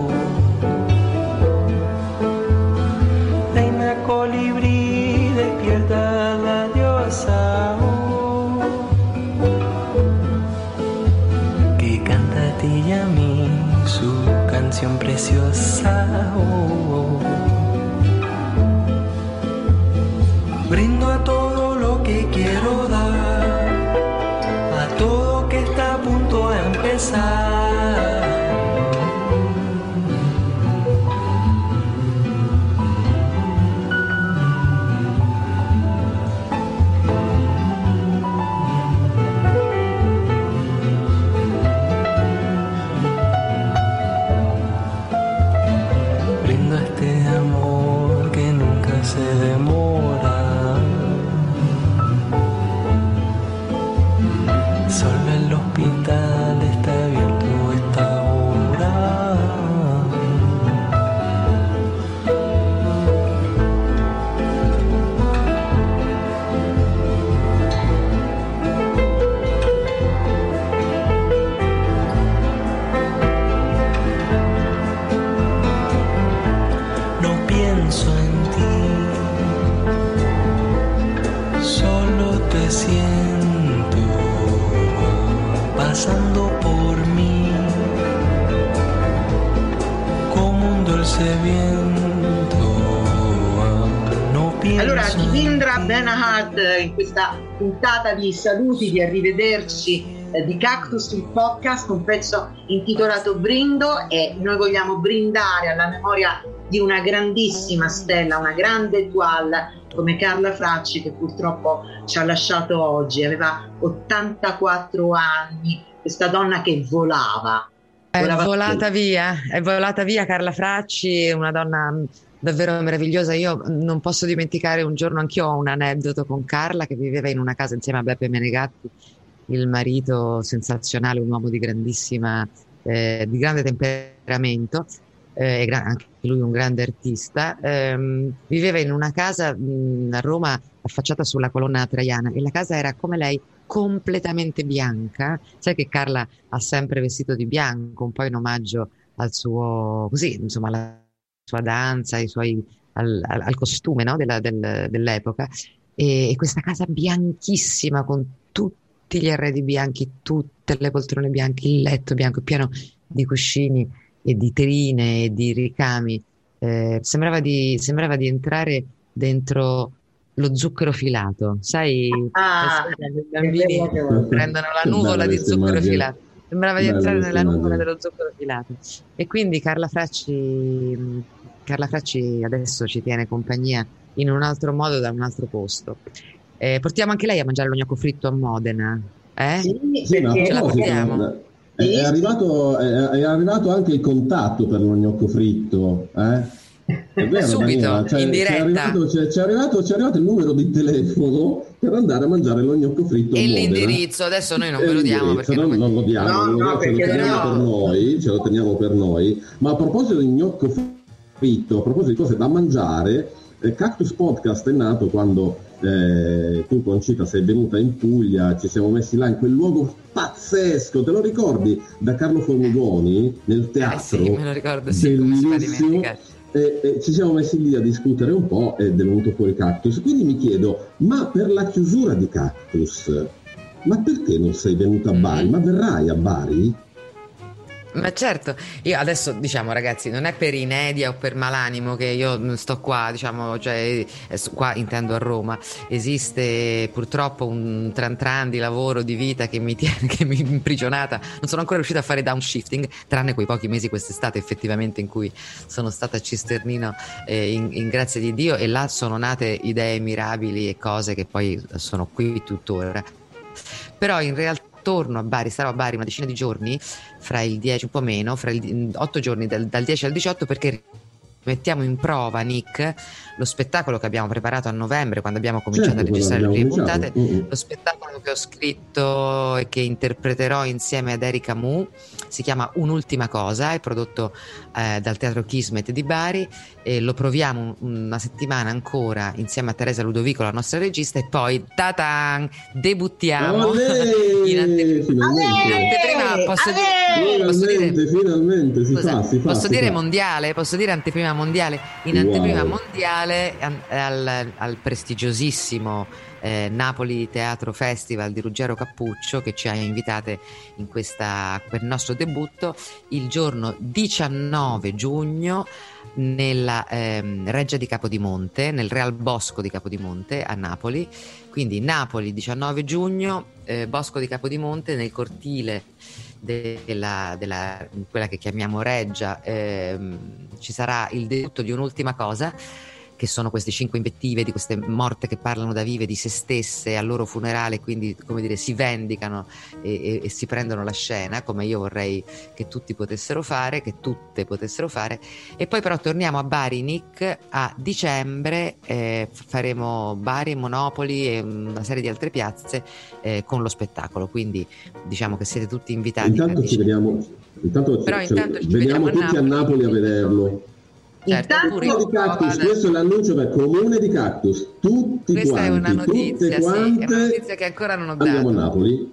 Benahad in questa puntata di saluti, di arrivederci eh, di Cactus, il podcast, un pezzo intitolato Brindo e noi vogliamo brindare alla memoria di una grandissima stella, una grande étoile come Carla Fracci che purtroppo ci ha lasciato oggi, aveva 84 anni, questa donna che volava. È volata via, è volata via Carla Fracci, una donna davvero meravigliosa. Io non posso dimenticare un giorno, anch'io ho un aneddoto con Carla che viveva in una casa insieme a Beppe Menegatti, il marito sensazionale, un uomo di grandissima, eh, di grande temperamento, eh, anche lui un grande artista. Ehm, viveva in una casa mh, a Roma affacciata sulla colonna traiana e la casa era come lei completamente bianca. Sai che Carla ha sempre vestito di bianco, un po' in omaggio al suo, così, insomma, alla sua danza, ai suoi, al, al- al costume, no, della- del- dell'epoca. E, e questa casa bianchissima con tutti gli arredi bianchi, tutte le poltrone bianche, il letto bianco, pieno di cuscini e di terine e di ricami. Eh, sembrava di, sembrava di entrare dentro lo zucchero filato, sai? Ah, i bambini prendono la nuvola di zucchero filato. Sembrava di entrare nella nuvola dello zucchero filato. E quindi Carla Fracci mh, Carla Fracci adesso ci tiene compagnia in un altro modo da un altro posto. Eh, portiamo anche lei a mangiare lo gnocco fritto a Modena. Eh? Sì, Sì, Ce la portiamo? è, è arrivato, è, è arrivato anche il contatto per lo gnocco fritto, eh? È vero, Subito, Daniela? Cioè, in C'è diretta. arrivato, c'è, c'è arrivato- c'è arrivato il numero di telefono per andare a mangiare lo gnocco fritto E l'indirizzo, adesso noi non ve lo diamo perché non, non- non lo diamo, No, non lo- no, ce lo perché teniamo no. per noi, ce lo teniamo per noi. Ma a proposito di gnocco fritto, a proposito di cose da mangiare, eh, Cactus Podcast è nato quando eh, tu Concita sei venuta in Puglia, ci siamo messi là in quel luogo pazzesco, te lo ricordi? Da Carlo Formigoni nel Eh teatro. sì, me lo ricordo, sì, come si fa a Bellissimo. Dimenticare. E, e ci siamo messi lì a discutere un po' ed è venuto fuori Cactus. Quindi mi chiedo, ma per la chiusura di Cactus, ma perché non sei venuta a Bari? Ma verrai a Bari? Ma certo, io adesso diciamo ragazzi, non è per inedia o per malanimo che io sto qua, diciamo, cioè eh, qua intendo a Roma, esiste purtroppo un tran tran di lavoro, di vita che mi tiene, che mi imprigionata, non sono ancora riuscita a fare downshifting, tranne quei pochi mesi quest'estate effettivamente in cui sono stata a Cisternino eh, in, in grazia di Dio e là sono nate idee mirabili e cose che poi sono qui tuttora. Però in realtà torno a Bari, starò a Bari una decina di giorni, fra il 10, un po' meno, fra il 8 giorni dal, dal 10 al 18 perché mettiamo in prova, Nick, lo spettacolo che abbiamo preparato a novembre quando abbiamo cominciato Certo, a registrare le prime puntate. cominciato. Mm, mm. Lo spettacolo che ho scritto e che interpreterò insieme ad Erika Mu si chiama Un'ultima cosa, è prodotto eh, dal Teatro Kismet di Bari e lo proviamo una settimana ancora insieme a Teresa Ludovico, la nostra regista, e poi tatan, debuttiamo Olè! in anteprima. In anteprima posso Ale! dire, posso dire Finalmente, si Scusa, fa, si fa. posso si dire fa. mondiale? Posso dire anteprima mondiale? In Wow. anteprima mondiale an- al, al prestigiosissimo eh, Napoli Teatro Festival di Ruggero Cappuccio che ci ha invitate in questa, per il nostro debutto il giorno 19 giugno nella ehm, Reggia di Capodimonte, nel Real Bosco di Capodimonte a Napoli. Quindi Napoli 19 giugno, eh, Bosco di Capodimonte nel cortile della, della- quella che chiamiamo Reggia. Ehm, ci sarà il debutto di un'ultima cosa che sono queste cinque invettive di queste morte che parlano da vive di se stesse al loro funerale quindi come dire si vendicano e, e- e si prendono la scena come io vorrei che tutti potessero fare che tutte potessero fare e poi però torniamo a Bari Nick a dicembre eh, faremo Bari, Monopoli e una serie di altre piazze eh, con lo spettacolo quindi diciamo che siete tutti invitati Intanto ci vediamo, intanto, Però ce- intanto ci vediamo a tutti a. Napoli a vederlo. Certo, Comune di Cactus, questo è l'annuncio per Comune di Cactus, tutti Questa quanti, è una notizia, tutte sì, è quante una notizia che ancora non ho andiamo a dato. Napoli.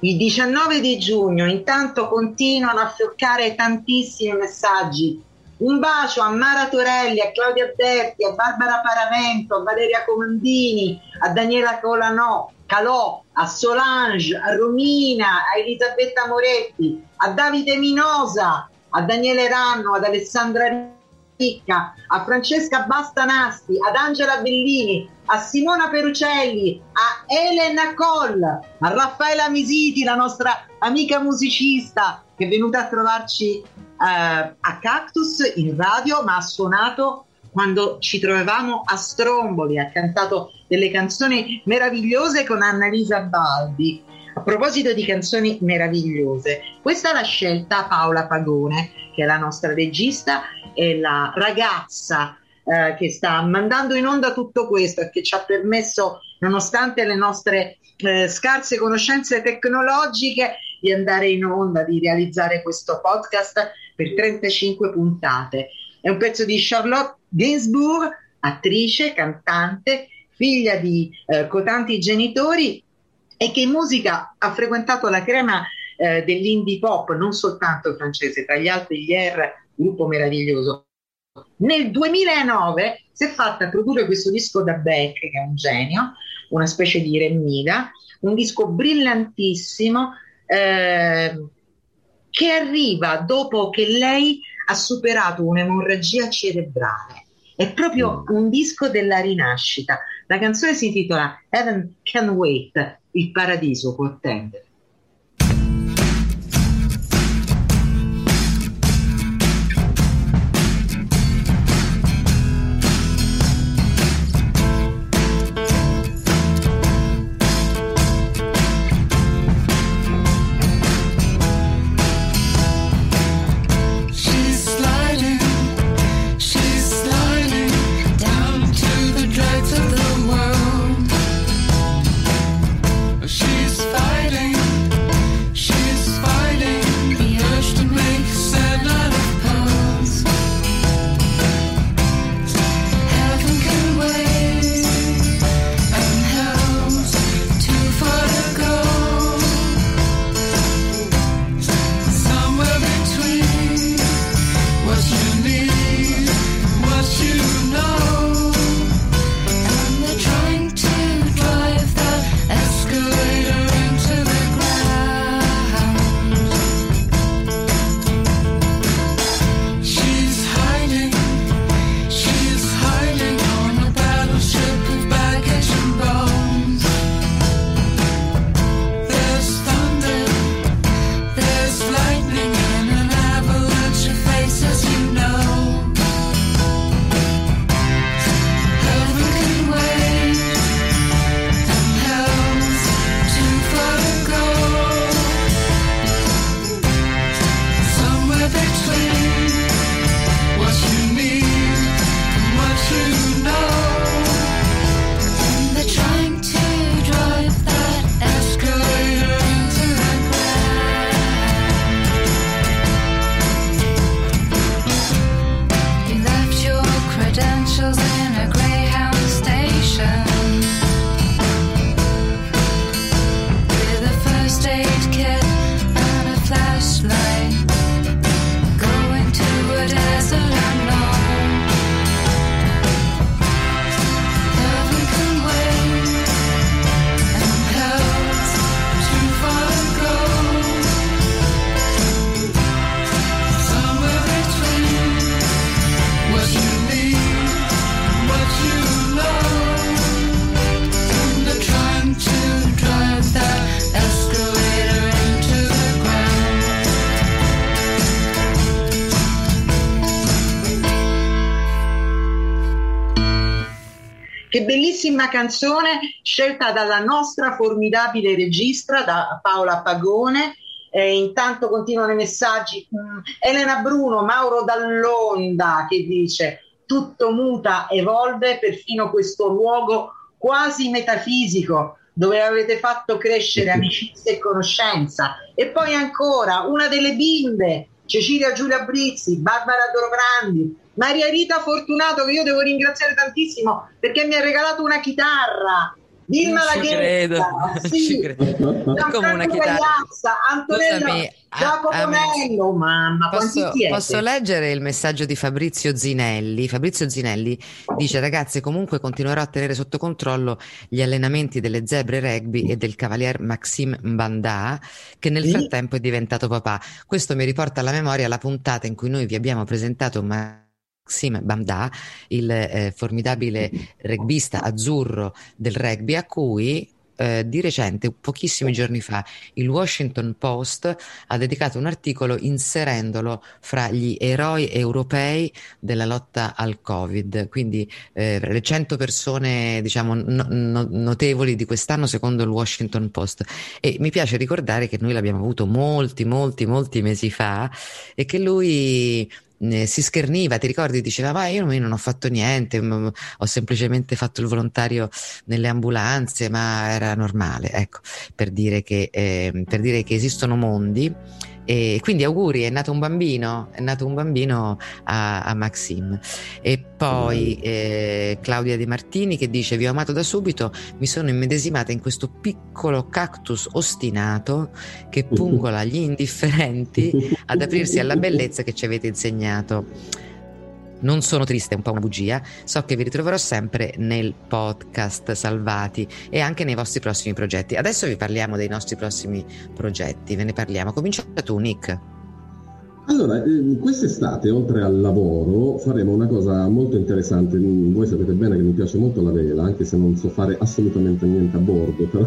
Il 19 di giugno intanto continuano a fioccare tantissimi messaggi. Un bacio a Mara Torelli, a Claudia Berti, a Barbara Paravento, a Valeria Comandini, a Daniela Colanò, Calò, a Solange, a Romina, a Elisabetta Moretti, a Davide Minosa, a Daniele Ranno, ad Alessandra Ricca, a Francesca Bastanasti, ad Angela Bellini, a Simona Perucelli, a Elena Coll, a Raffaella Misiti, la nostra amica musicista che è venuta a trovarci eh, a Cactus in radio, ma ha suonato quando ci trovavamo a Stromboli, ha cantato delle canzoni meravigliose con Annalisa Baldi. A proposito di canzoni meravigliose, questa l'ha scelta Paola Pagone, che è la nostra regista e la ragazza eh, che sta mandando in onda tutto questo e che ci ha permesso, nonostante le nostre eh, scarse conoscenze tecnologiche, di andare in onda, di realizzare questo podcast per 35 puntate. È un pezzo di Charlotte Gainsbourg, attrice, cantante, figlia di eh, cotanti genitori e che in musica ha frequentato la crema eh, dell'indie pop, non soltanto francese, tra gli altri Air, gruppo meraviglioso. Nel 2009 si è fatta produrre questo disco da Beck, che è un genio, una specie di Remida, un disco brillantissimo eh, che arriva dopo che lei ha superato un'emorragia cerebrale. È proprio un disco della rinascita. La canzone si intitola Heaven Can Wait, il paradiso può attendere. Bellissima canzone scelta dalla nostra formidabile regista, da Paola Pagone. Eh, intanto continuano i messaggi. Mm, Elena Bruno, Mauro Dall'Onda che dice tutto muta, evolve, perfino questo luogo quasi metafisico dove avete fatto crescere amicizia e conoscenza. E poi ancora una delle bimbe, Cecilia Giulia Brizzi, Barbara Dorobrandi, Maria Rita Fortunato, che io devo ringraziare tantissimo perché mi ha regalato una chitarra. Non ci credo, sì. credo. Gianfranco Come una chitarra. Antonella Scusami, a- Jacopo a- Mello, mamma, Posso, posso leggere il messaggio di Fabrizio Zinelli? Fabrizio Zinelli dice: Ragazzi, comunque continuerò a tenere sotto controllo gli allenamenti delle zebre rugby e del cavalier Maxime Mbanda, che nel Sì. frattempo è diventato papà. Questo mi riporta alla memoria la puntata in cui noi vi abbiamo presentato Maxime Mbanda, il eh, formidabile rugbista azzurro del rugby, a cui eh, di recente, pochissimi giorni fa, il Washington Post ha dedicato un articolo inserendolo fra gli eroi europei della lotta al Covid, quindi eh, le 100 persone diciamo no- notevoli di quest'anno secondo il Washington Post. E mi piace ricordare che noi l'abbiamo avuto molti molti molti mesi fa e che lui eh, si scherniva, ti ricordi? Diceva, ma io non- ho fatto niente, ho semplicemente fatto il volontario nelle ambulanze, ma era normale, ecco, per dire che, eh, per dire che esistono mondi. E quindi auguri, è nato un bambino, è nato un bambino a, a Maxim. E poi eh, Claudia De Martini che dice: Vi ho amato da subito, mi sono immedesimata in questo piccolo cactus ostinato che pungola gli indifferenti ad aprirsi alla bellezza che ci avete insegnato. Non sono triste, è un po' una bugia. So che vi ritroverò sempre nel podcast Salvati e anche nei vostri prossimi progetti. Adesso vi parliamo dei nostri prossimi progetti, ve ne parliamo. Comincia tu, Nick. Allora, eh, quest'estate, oltre al lavoro, faremo una cosa molto interessante. Mm, Voi sapete bene che mi piace molto la vela, anche se non so fare assolutamente niente a bordo, però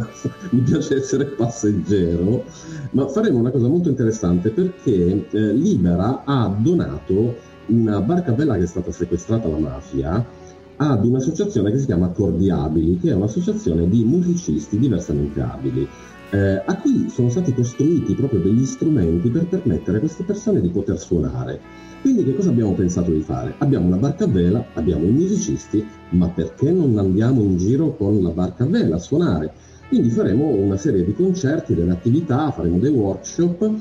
mi piace essere passeggero. Ma faremo una cosa molto interessante perché eh, Libera ha donato una barca a vela che è stata sequestrata alla mafia ad un'associazione che si chiama Cordiabili, che è un'associazione di musicisti diversamente abili eh, a cui sono stati costruiti proprio degli strumenti per permettere a queste persone di poter suonare. Quindi che cosa abbiamo pensato di fare? Abbiamo una barca a vela, abbiamo i musicisti, ma perché non andiamo in giro con la barca a vela a suonare? Quindi faremo una serie di concerti, delle attività, faremo dei workshop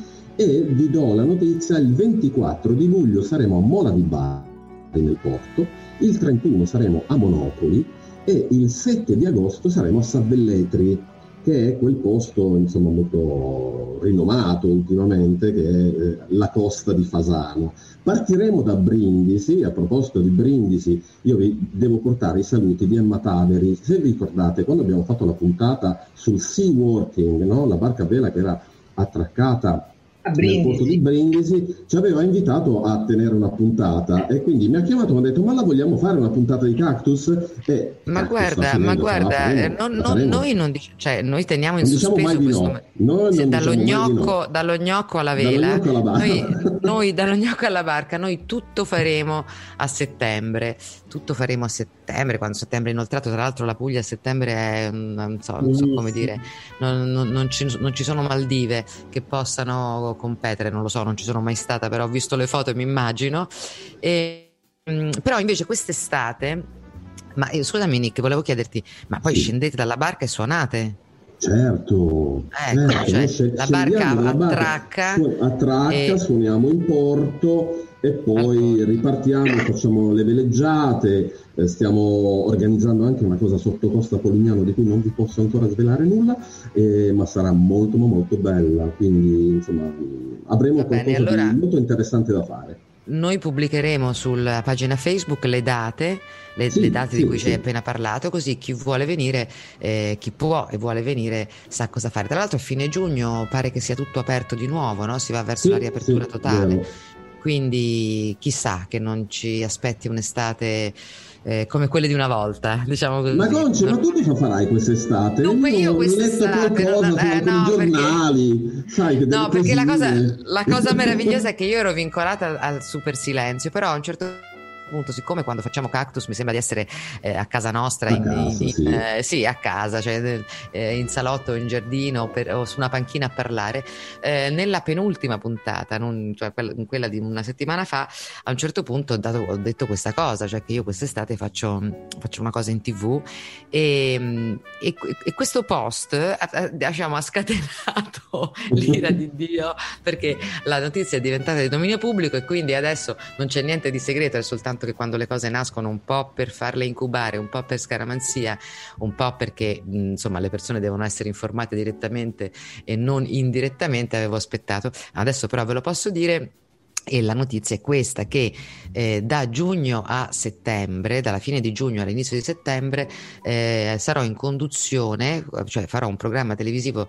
e vi do la notizia, il 24 di luglio saremo a Mola di Bari nel porto, il 31 saremo a Monopoli e il 7 di agosto saremo a Sabelletri che è quel posto insomma molto rinomato ultimamente che è eh, la costa di Fasano. Partiremo da Brindisi, a proposito di Brindisi, io vi devo portare i saluti di Emma Taveri. Se vi ricordate, quando abbiamo fatto la puntata sul Sea Working, no? la barca a vela che era attraccata A nel porto di Brindisi. Brindisi, ci aveva invitato a tenere una puntata e quindi mi ha chiamato e mi ha detto ma la vogliamo fare una puntata di Cactus? E Ma Cactus guarda, ma guarda, faremo, eh, non- non- noi non dic- cioè, noi teniamo in Non diciamo sospeso questo. no. Noi Sì, non dallo, diciamo gnocco, no. dallo gnocco alla Dallo vela, gnocco alla noi, noi dallo gnocco alla barca, noi tutto faremo a settembre, tutto faremo a settembre, quando settembre è inoltrato, tra l'altro la Puglia a settembre è, mm, non so, non so come dire, non, non- non ci, non ci sono Maldive che possano competere, non lo so, non ci sono mai stata, però ho visto le foto e mi immagino. E, mm, però invece quest'estate, ma eh, scusami Nick, volevo chiederti, ma poi scendete dalla barca e suonate? Certo, Ecco, certo, cioè, sce- la barca barca, attracca su- attracca, e- suoniamo in porto e poi Ecco. ripartiamo, facciamo le veleggiate, eh, stiamo organizzando anche una cosa sotto Costa Polignano di cui non vi posso ancora svelare nulla, eh, ma sarà molto ma molto bella, quindi insomma avremo Va bene, qualcosa allora- di molto interessante da fare. Noi pubblicheremo sulla pagina Facebook le date, le, Sì, le date sì, di cui ci hai sì. appena parlato, così chi vuole venire, eh, chi può e vuole venire sa cosa fare. Tra l'altro a fine giugno pare che sia tutto aperto di nuovo, no? Si va verso Sì, la riapertura sì, totale. Quindi chissà che non ci aspetti un'estate eh, come quelle di una volta, diciamo così. Ma Conci, Non- ma tu cosa farai quest'estate? Dunque io letto quest'estate non- eh, no, perché- giornali, sai che delle No, perché la cosa, la cosa meravigliosa è che io ero vincolata al, super silenzio, però a un certo appunto, siccome quando facciamo cactus mi sembra di essere eh, a casa nostra, A in, casa, in- sì. eh, sì, a casa, cioè eh, in salotto, in giardino per- o su una panchina a parlare, eh, nella penultima puntata, non- cioè quella, di una settimana fa, a un certo punto ho, dato- ho detto questa cosa, cioè che io quest'estate faccio, faccio una cosa in tv e, e- e questo post ha, ha- diciamo, ha scatenato l'ira di Dio perché la notizia è diventata di dominio pubblico e quindi adesso non c'è niente di segreto, è soltanto che quando le cose nascono un po' per farle incubare, un po' per scaramanzia, un po' perché insomma le persone devono essere informate direttamente e non indirettamente, avevo aspettato. Adesso però ve lo posso dire. E la notizia è questa, che eh, da giugno a settembre, dalla fine di giugno all'inizio di settembre, eh, sarò in conduzione, cioè farò un programma televisivo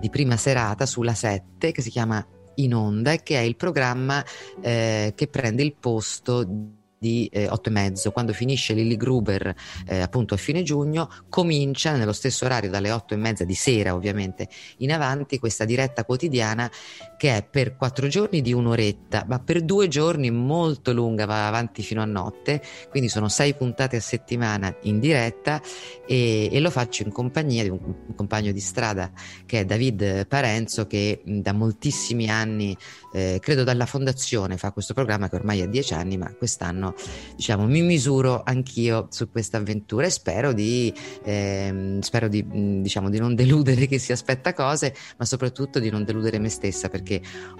di prima serata sulla 7 che si chiama In Onda e che è il programma eh, che prende il posto di eh, 8 e mezzo. Quando finisce Lily Gruber eh, appunto a fine giugno comincia nello stesso orario dalle 8 e mezza di sera ovviamente in avanti questa diretta quotidiana che è per quattro giorni di un'oretta ma per due giorni molto lunga va avanti fino a notte quindi sono sei puntate a settimana in diretta e, e lo faccio in compagnia di un, un compagno di strada che è David Parenzo che da moltissimi anni eh, credo dalla fondazione fa questo programma che ormai ha dieci anni ma quest'anno diciamo mi misuro anch'io su questa avventura e spero di ehm, spero di, diciamo, di non deludere chi si aspetta cose ma soprattutto di non deludere me stessa perché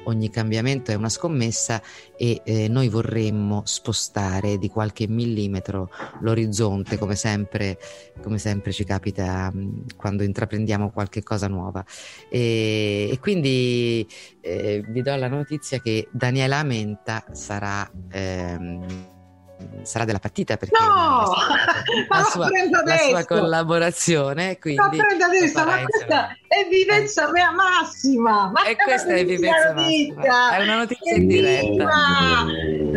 ogni cambiamento è una scommessa e eh, noi vorremmo spostare di qualche millimetro l'orizzonte come sempre come sempre ci capita mh, quando intraprendiamo qualche cosa nuova. E, e quindi eh, vi do la notizia che Daniela Menta sarà ehm, sarà della partita perché No! la sua, la sua collaborazione quindi Ma adesso, ma questa è vivenza mea massima! Ma E questa è vivenza massima. È una notizia in diretta.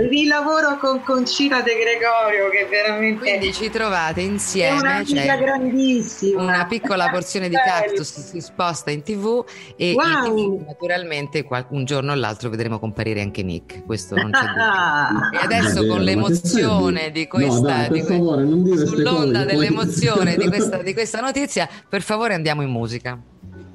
Rilavoro con Concita De Gregorio che veramente quindi ci trovate è insieme una cioè, amica grandissima. una piccola porzione di cactus si sposta in tv e Wow. in TV, naturalmente un giorno o l'altro vedremo comparire anche Nick questo non c'è dubbio Ah. e adesso Davvero, con ma che l'emozione di questa No, dai, per di que- favore, non dire ste sull'onda dell'emozione di questa, di questa notizia per favore andiamo in musica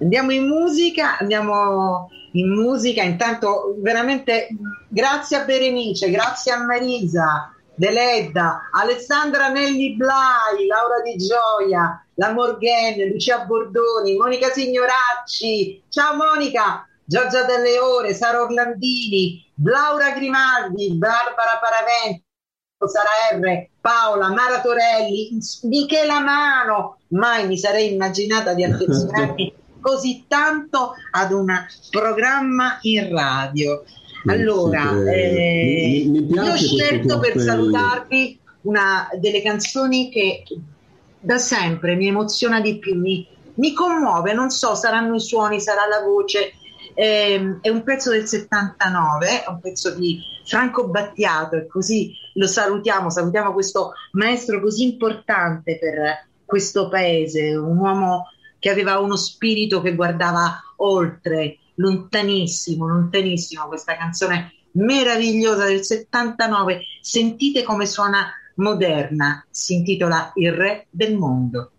Andiamo in musica, andiamo in musica. Intanto, veramente grazie a Berenice, grazie a Marisa, Deledda, Alessandra Nelli Blai, Laura Di Gioia, la Morghen, Lucia Bordoni, Monica Signoracci. Ciao Monica, Giorgia Delle Ore, Sara Orlandini, Laura Grimaldi, Barbara Paravento. Sara R, Paola, Mara Torelli, Michela Mano, mai mi sarei immaginata di affezionarmi così tanto ad un programma in radio. Allora, eh, eh, mi- mi- io ho scelto per salutarvi una delle canzoni che da sempre mi emoziona di più, mi, mi commuove, non so, saranno i suoni, sarà la voce. Ehm, è un pezzo del 79, è un pezzo di Franco Battiato e così lo salutiamo, salutiamo questo maestro così importante per questo paese, un uomo che aveva uno spirito che guardava oltre, lontanissimo, lontanissimo, questa canzone meravigliosa del 79, sentite come suona moderna, si intitola Il re del mondo.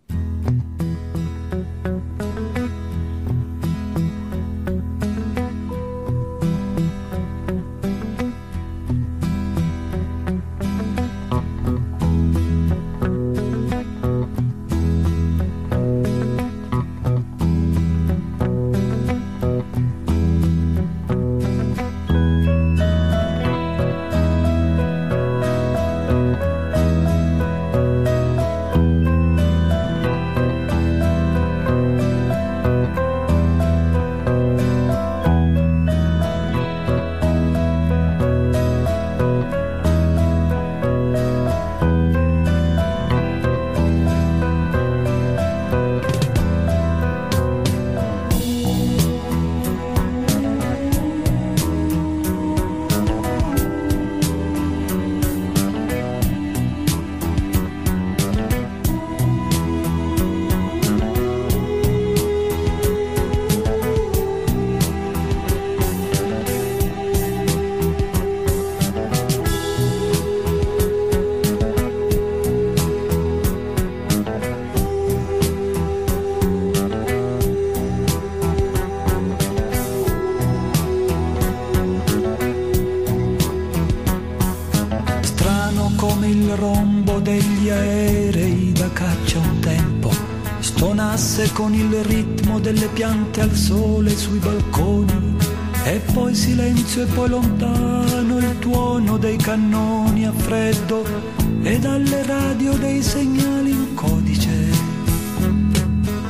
Con il ritmo delle piante al sole sui balconi e poi silenzio e poi lontano il tuono dei cannoni a freddo e dalle radio dei segnali in codice.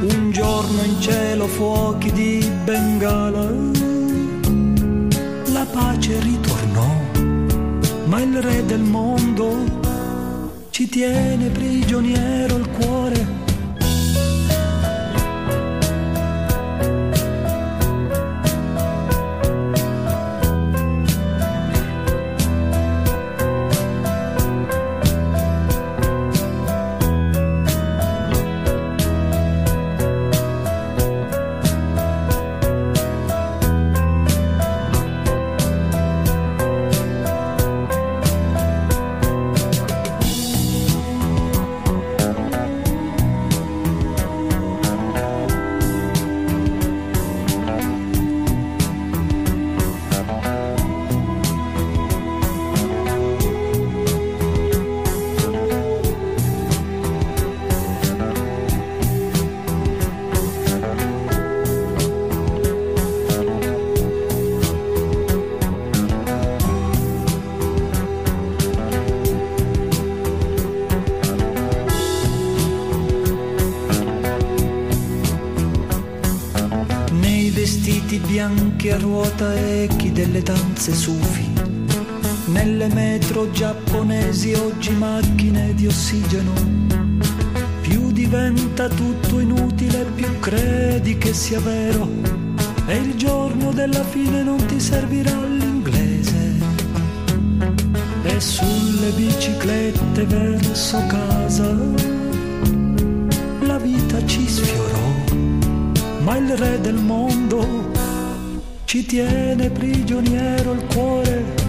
Un giorno in cielo fuochi di Bengala, la pace ritornò, ma il re del mondo ci tiene prigioniero danze sufi, nelle metro giapponesi oggi macchine di ossigeno. Più diventa tutto inutile, più credi che sia vero, e il giorno della fine non ti servirà l'inglese. E sulle biciclette verso casa, la vita ci sfiorò ma il re del mondo ci tiene prigioniero il cuore.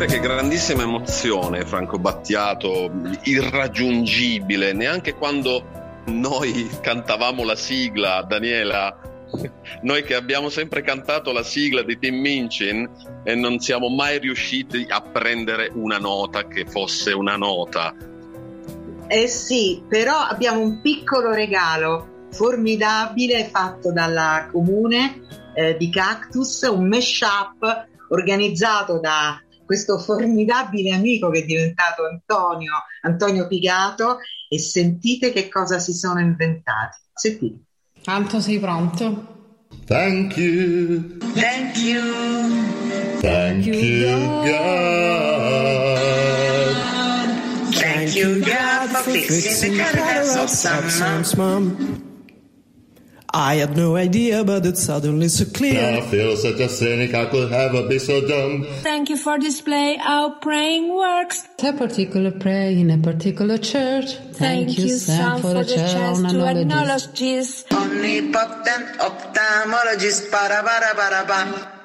Dire che grandissima emozione, Franco Battiato, irraggiungibile, neanche quando noi cantavamo la sigla, Daniela, noi che abbiamo sempre cantato la sigla di Tim Minchin e non siamo mai riusciti a prendere una nota che fosse una nota. Eh sì, però abbiamo un piccolo regalo formidabile fatto dalla comune eh, di Cactus, un mashup organizzato da questo formidabile amico che è diventato Antonio, Antonio Pigato e sentite che cosa si sono inventati. Sentite. Anto, sei pronto? Thank you. Thank you. Thank you, God. Thank you God for fixing the colors of summer. Mom. I had no idea, but it's suddenly so clear. I feel such a cynic, I could ever be so dumb. Thank you for display how praying works. A particular prayer in a particular church. Thank, you, Sam, for the chair on to knowledge. acknowledge this. Omnipotent ophthalmologist para para para pa.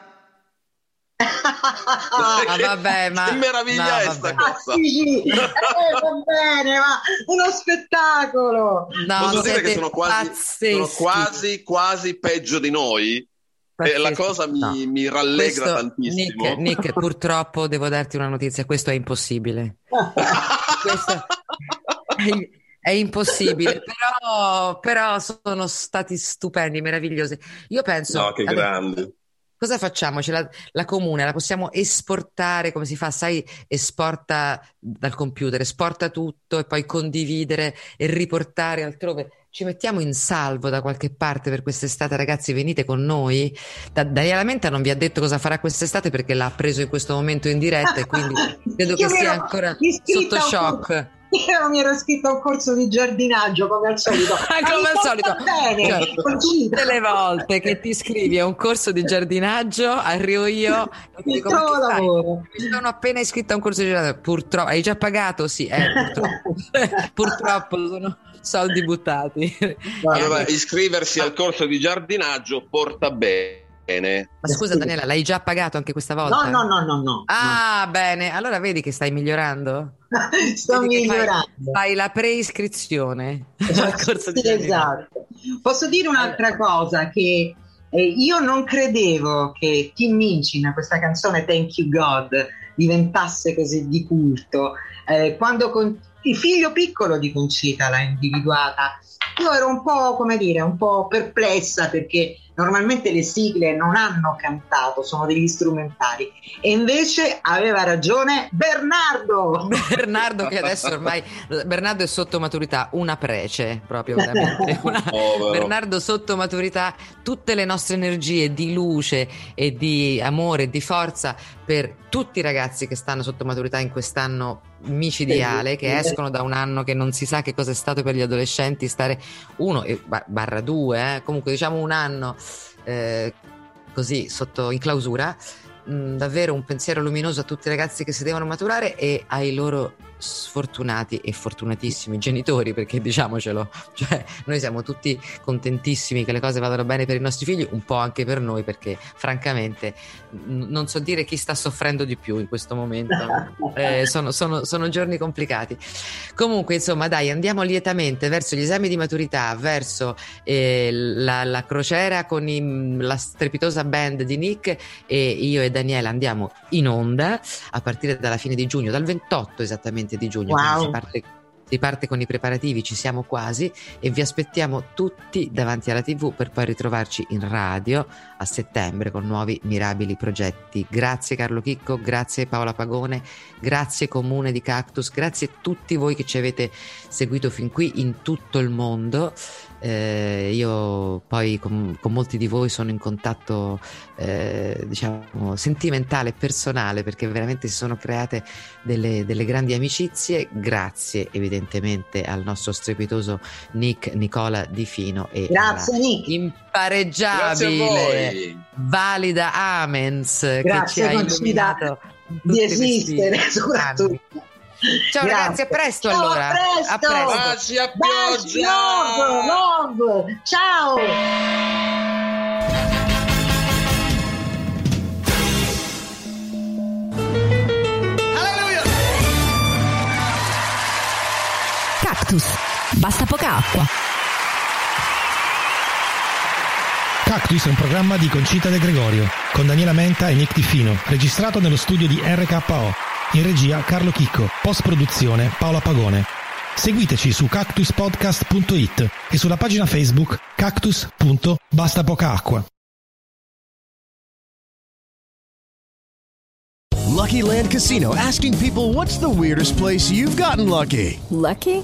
Ah, vabbè, ma che meraviglia no, è sta cosa? Sì, eh, va bene, ma uno spettacolo. No, Posso dire che sono quasi, sono quasi, quasi peggio di noi? E Pazzeschi. la cosa mi, No. mi rallegra Questo, tantissimo. Nick, Nick, purtroppo devo darti una notizia, questo è impossibile. Questo è, è impossibile, però, però sono stati stupendi, meravigliosi. Io penso, No, che grande. Cosa facciamo? La, la comune la possiamo esportare come si fa? Sai, esporta dal computer, esporta tutto e poi condividere e riportare altrove. Ci mettiamo in salvo da qualche parte per quest'estate, ragazzi, venite con noi. Da- Daniela Menta non vi ha detto cosa farà quest'estate perché l'ha preso in questo momento in diretta e quindi credo che sia ancora sotto shock. Io mi ero iscritta a un corso di giardinaggio come al solito. Ma come al solito, Bene, così. tutte le volte che ti iscrivi a un corso di giardinaggio, arrivo io e ti Mi dico. Mi sono appena iscritta a un corso di giardinaggio. Purtroppo, hai già pagato? Sì, eh, purtroppo. purtroppo sono soldi buttati. Allora, iscriversi al corso di giardinaggio porta bene. Ma scusa, Daniela, l'hai già pagato anche questa volta? No, no, no, no, no. Ah, bene. Allora vedi che stai migliorando? Sto Vedi che fai- migliorando. Fai, la preiscrizione al corso di Sì, giardinaggio. esatto. Posso dire un'altra cosa che eh, io non credevo che Kim Minchin, questa canzone Thank You God, diventasse così di culto. Eh, quando con- il figlio piccolo di Concita l'ha individuata, io ero un po', come dire, un po' perplessa perché normalmente le sigle non hanno cantato, sono degli strumentali. E invece aveva ragione Bernardo! Bernardo che adesso ormai Bernardo è sotto maturità, una prece proprio veramente. Una- Povero. Bernardo sotto maturità, tutte le nostre energie di luce e di amore e di forza per tutti i ragazzi che stanno sotto maturità in quest'anno micidiale, che escono da un anno che non si sa che cosa è stato per gli adolescenti stare uno ba- barra due, eh, comunque diciamo un anno eh, così sotto in clausura. Mm, davvero un pensiero luminoso a tutti i ragazzi che si devono maturare e ai loro sfortunati e fortunatissimi genitori, perché diciamocelo, cioè noi siamo tutti contentissimi che le cose vadano bene per i nostri figli, un po' anche per noi, perché francamente n- non so dire chi sta soffrendo di più in questo momento. Eh, sono, sono- sono giorni complicati. Comunque, insomma, dai, andiamo lietamente verso gli esami di maturità, verso eh, la, la crociera con i- la strepitosa band di Nick e io e Daniela andiamo in onda a partire dalla fine di giugno, dal 28 esattamente di giugno. Wow. si parte, si parte con i preparativi, ci siamo quasi e vi aspettiamo tutti davanti alla TV per poi ritrovarci in radio a settembre con nuovi mirabili progetti. Grazie Carlo Chicco, grazie Paola Pagone, grazie Comune di Cactus, grazie a tutti voi che ci avete seguito fin qui in tutto il mondo. Eh, io poi con, con molti di voi sono in contatto eh, diciamo sentimentale e personale perché veramente si sono create delle, delle grandi amicizie grazie evidentemente al nostro strepitoso Nick Nicola Di Fino e Grazie, alla Nick. impareggiabile Grazie valida Amens che ci Grazie, ha illuminato in di esistere, anni. Ciao Grazie. ragazzi, a presto Ciao, allora. A presto. A presto. Baci a Baci, pioggia! love, love. Ciao. Cactus. Basta poca acqua. Cactus è un programma di Concita De Gregorio, con Daniela Menta e Nick Di Fino, registrato nello studio di RKO. In regia Carlo Chicco, post produzione Paola Pagone. Seguiteci su cactuspodcast.it e sulla pagina Facebook cactus.bastapocaacqua. Lucky Land Casino asking people what's the weirdest place you've gotten lucky? Lucky?